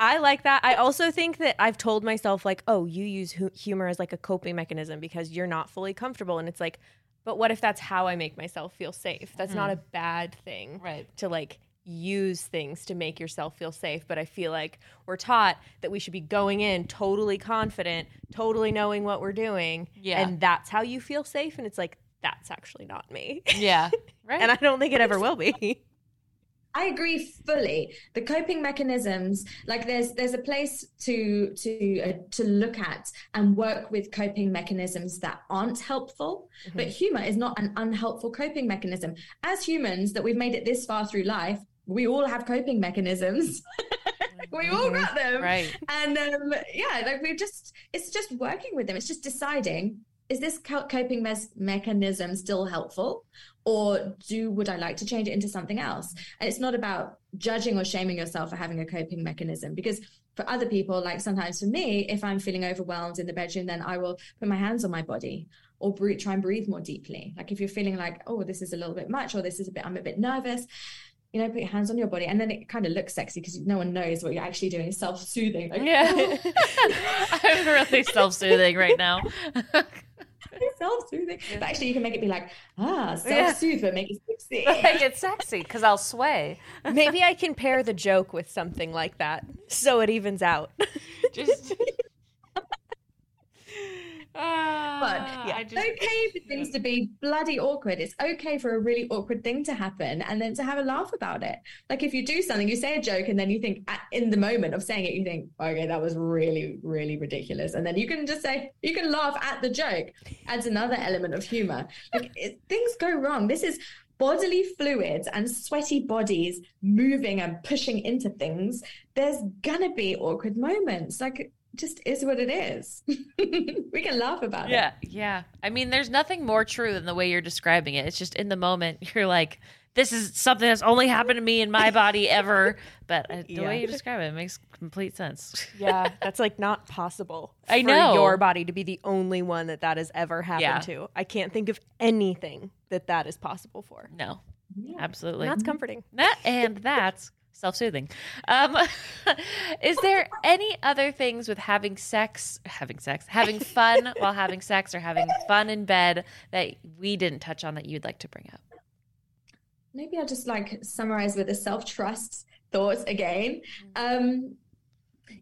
I like that. I also think that I've told myself, like, oh, you use hu- humor as like a coping mechanism because you're not fully comfortable. And it's like, but what if that's how I make myself feel safe? That's not a mm. bad thing. Right. To like use things to make yourself feel safe. But I feel like we're taught that we should be going in totally confident, totally knowing what we're doing. Yeah. And that's how you feel safe. And it's like, that's actually not me. Yeah. Right. and I don't think it ever will be. I agree fully. The coping mechanisms, like there's there's a place to to uh, to look at and work with coping mechanisms that aren't helpful. But humor is not an unhelpful coping mechanism. As humans, that we've made it this far through life, we all have coping mechanisms. we all got them, right. and um, yeah, like we're just it's just working with them. It's just deciding is this coping mes- mechanism still helpful? Or do would i like to change it into something else? And it's not about judging or shaming yourself for having a coping mechanism because for other people like sometimes for me if i'm feeling overwhelmed in the bedroom then i will put my hands on my body or breathe, try and breathe more deeply. Like if you're feeling like oh this is a little bit much or this is a bit i'm a bit nervous you know put your hands on your body and then it kind of looks sexy because no one knows what you're actually doing self-soothing. Like, Yeah. Oh. I'm really self-soothing right now. self-soothing but actually you can make it be like ah self-soothe but make it sexy Make it sexy because I'll sway. Maybe I can pair the joke with something like that so it evens out. Just. But Ah, yeah, I it's just- okay for things to be bloody awkward. It's okay for a really awkward thing to happen and then to have a laugh about it. Like if you do something, you say a joke, and then you think at, in the moment of saying it, you think, okay, that was really, really ridiculous. And then you can just say, you can laugh at the joke. Adds another element of humor. Like it, things go wrong. This is bodily fluids and sweaty bodies moving and pushing into things. There's gonna be awkward moments. Like it just is what it is. we can laugh about it. Yeah, yeah. I mean, there's nothing more true than the way you're describing it. It's just in the moment, you're like, this is something that's only happened to me in my body ever. But uh, the Yeah. way you describe it makes complete sense. Yeah, that's like not possible. I for know. your body to be the only one that that has ever happened Yeah. to. I can't think of anything that that is possible for. No, Yeah. absolutely. And that's comforting. That and that's self-soothing. Um, is there any other things with having sex, having sex, having fun while having sex, or having fun in bed that we didn't touch on that you'd like to bring up? maybe I'll just like summarize with a self trust thought again. Um,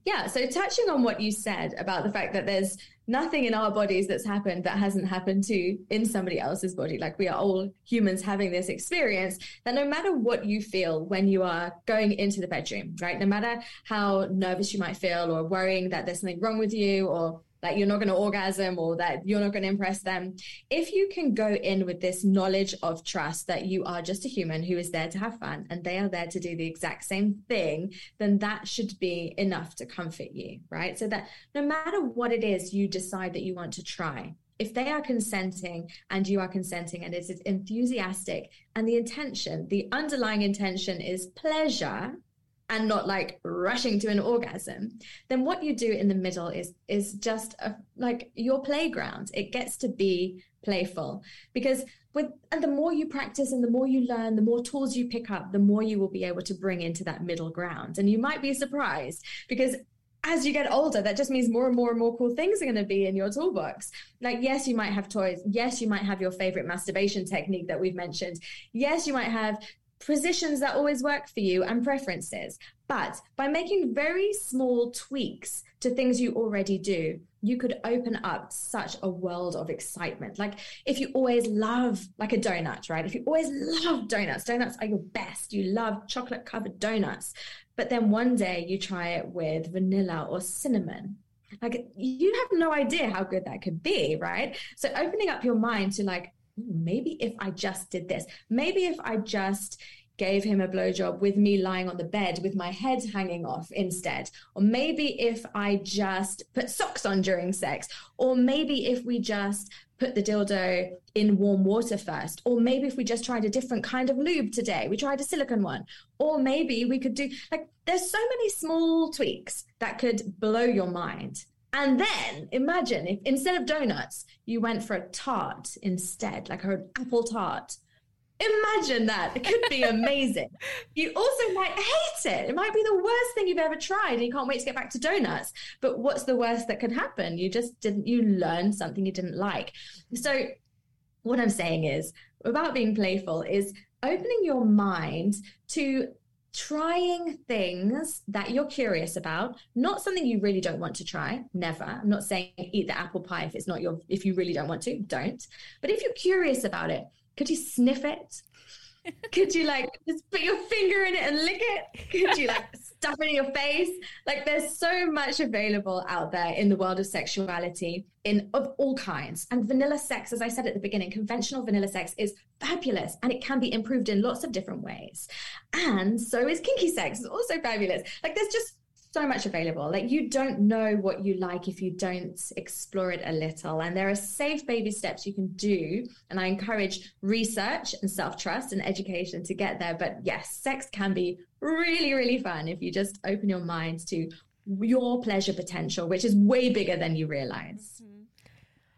Yeah. So touching on what you said about the fact that there's nothing in our bodies that's happened that hasn't happened to in somebody else's body. Like we are all humans having this experience that no matter what you feel when you are going into the bedroom, right? No matter how nervous you might feel or worrying that there's something wrong with you or that you're not going to orgasm or that you're not going to impress them. If you can go in with this knowledge of trust that you are just a human who is there to have fun and they are there to do the exact same thing, then that should be enough to comfort you, right? So that no matter what it is you decide that you want to try, if they are consenting and you are consenting and it is enthusiastic and the intention, the underlying intention is pleasure, and not like rushing to an orgasm then what you do in the middle is is just a, like your playground it gets to be playful because with and the more you practice and the more you learn the more tools you pick up the more you will be able to bring into that middle ground and you might be surprised because as you get older, that just means more and more and more cool things are going to be in your toolbox. Like, yes, you might have toys. Yes, you might have your favorite masturbation technique that we've mentioned. Yes, you might have positions that always work for you and preferences. But by making very small tweaks to things you already do, you could open up such a world of excitement. Like if you always love like a donut, right? If you always love donuts, donuts are your best. You love chocolate covered donuts. But then one day you try it with vanilla or cinnamon. Like you have no idea how good that could be, right? So opening up your mind to like, maybe if I just did this, maybe if I just gave him a blowjob with me lying on the bed with my head hanging off instead. Or maybe if I just put socks on during sex. Or maybe if we just put the dildo in warm water first. Or maybe if we just tried a different kind of lube today, we tried a silicone one. Or maybe we could do like, there's so many small tweaks that could blow your mind. And then imagine if instead of donuts, you went for a tart instead, like an apple tart. Imagine that. It could be amazing. you also might hate it. It might be the worst thing you've ever tried and you can't wait to get back to donuts. But what's the worst that could happen? You just didn't, you learned something you didn't like. So, what I'm saying is about being playful is opening your mind to trying things that you're curious about, not something you really don't want to try. Never. I'm not saying eat the apple pie if it's not your, if you really don't want to, don't. But if you're curious about it, could you sniff it? Could you like just put your finger in it and lick it? Could you like stuff it in your face? Like there's so much available out there in the world of sexuality in of all kinds. And vanilla sex, as I said at the beginning, conventional vanilla sex is fabulous and it can be improved in lots of different ways. And so is kinky sex. It's also fabulous. Like there's just so much available. Like you don't know what you like if you don't explore it a little. And there are safe baby steps you can do. And I encourage research and self trust and education to get there. But yes, sex can be really, really fun if you just open your mind to your pleasure potential, which is way bigger than you realize. Mm-hmm.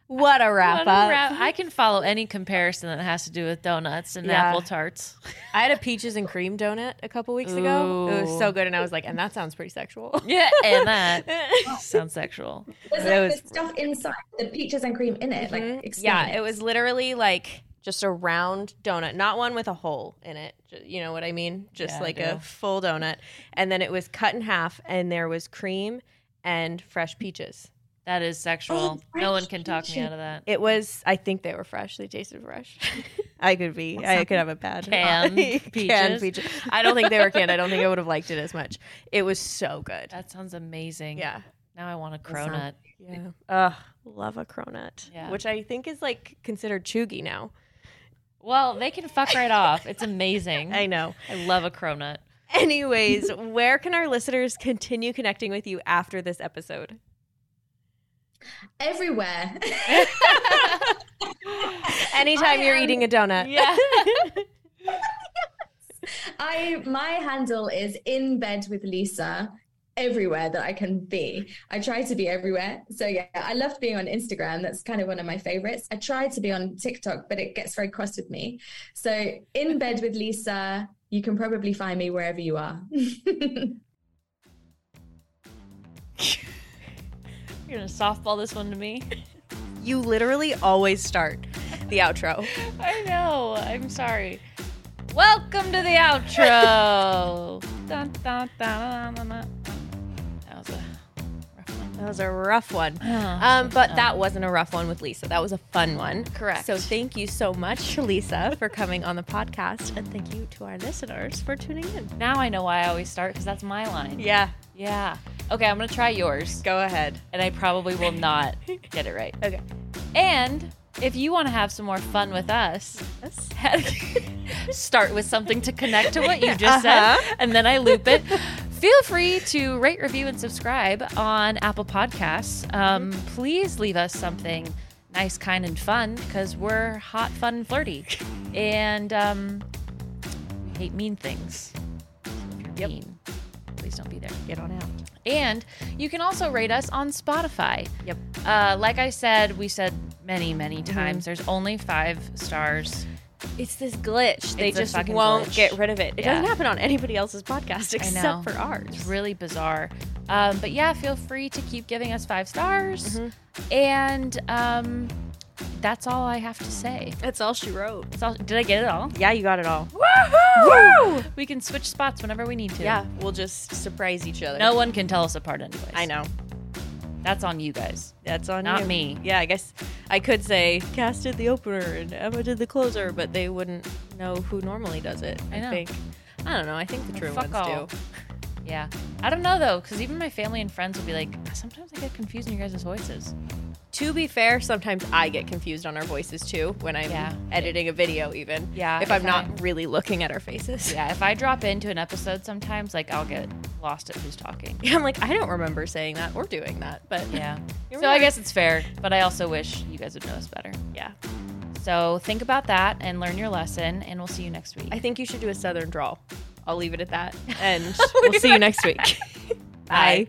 What a wrap What a up. wrap- I can follow any comparison that has to do with donuts and Yeah. apple tarts. I had a peaches and cream donut a couple weeks ago. It was so good. And I was like, and that sounds pretty sexual. yeah, and that sounds sexual. There's It like was- the stuff inside, the peaches and cream in it. Like Mhm. explain yeah, it was literally like just a round donut, not one with a hole in it. You know what I mean? Just Yeah, like a full donut. And then it was cut in half, and there was cream and fresh peaches. That is sexual. Oh, no one can talk me out of that. It was, I think they were fresh. They tasted fresh. I could be, I could have a bad Canned Canned peaches? peaches. I don't think they were canned. I don't think I would have liked it as much. It was so good. That sounds amazing. Yeah. Now I want a cronut. Yeah. Ugh, love a cronut. Yeah. Which I think is like considered cheugy now. Well, they can fuck right off. It's amazing. I know. I love a cronut. Anyways, where can our listeners continue connecting with you after this episode? Everywhere. Anytime I you're am- eating a donut. Yeah. I my handle is in bed with Lisa everywhere that I can be. I try to be everywhere. So yeah, I love being on Instagram. That's kind of one of my favorites. I try to be on TikTok, but it gets very cross with me. So in bed with Lisa, you can probably find me wherever you are. You're gonna softball this one to me. You literally always start the outro. I know. I'm sorry. Welcome to the outro. dun, dun, dun. That was a That was a rough one. Oh, Um, but that wasn't a rough one with Lisa. That was a fun one. Correct. So thank you so much, Lisa, for coming on the podcast. And thank you to our listeners for tuning in. Now I know why I always start because that's my line. Yeah. Yeah. Okay, I'm gonna try yours, Go ahead. and I probably will not get it right. Okay. And if you want to have some more fun with us, start with something to connect to what you just Uh-huh. said, and then I loop it. Feel free to rate, review, and subscribe on Apple Podcasts. Um, please leave us something nice, kind, and fun because we're hot, fun, and flirty. And um, we hate mean things. If you're Yep. mean, please don't be there. Get on out. And you can also rate us on Spotify. Yep. Uh, like I said, we said many, many times, there's only five stars. It's this glitch. They It's just won't glitch. get rid of it. It Yeah. doesn't happen on anybody else's podcast except for ours. It's really bizarre. Um, but yeah, feel free to keep giving us five stars. Mhm. And um, that's all I have to say. That's all she wrote. That's all, did I get it all? Yeah, you got it all. Woo! We can switch spots whenever we need to. Yeah, we'll just surprise each other. No one can tell us apart, anyways. I know. That's on you guys. That's on Not you. me. Yeah, I guess I could say Cass did the opener and Emma did the closer, but they wouldn't know who normally does it. I, I know. think. I don't know. I think the Well, true fuck ones all. do. Yeah. I don't know though, because even my family and friends will be like, sometimes I get confused in your guys' voices. To be fair, sometimes I get confused on our voices too when I'm Yeah. editing a video, even. Yeah, If, if I'm not I- really looking at our faces. Yeah, if I drop into an episode sometimes, like I'll get lost at who's talking. I'm like, I don't remember saying that or doing that, but Yeah. So I guess it's fair, but I also wish you guys would know us better. yeah. So think about that and learn your lesson, and we'll see you next week. I think you should do a southern drawl. I'll leave it at that. And we'll see you next week. Bye. Bye.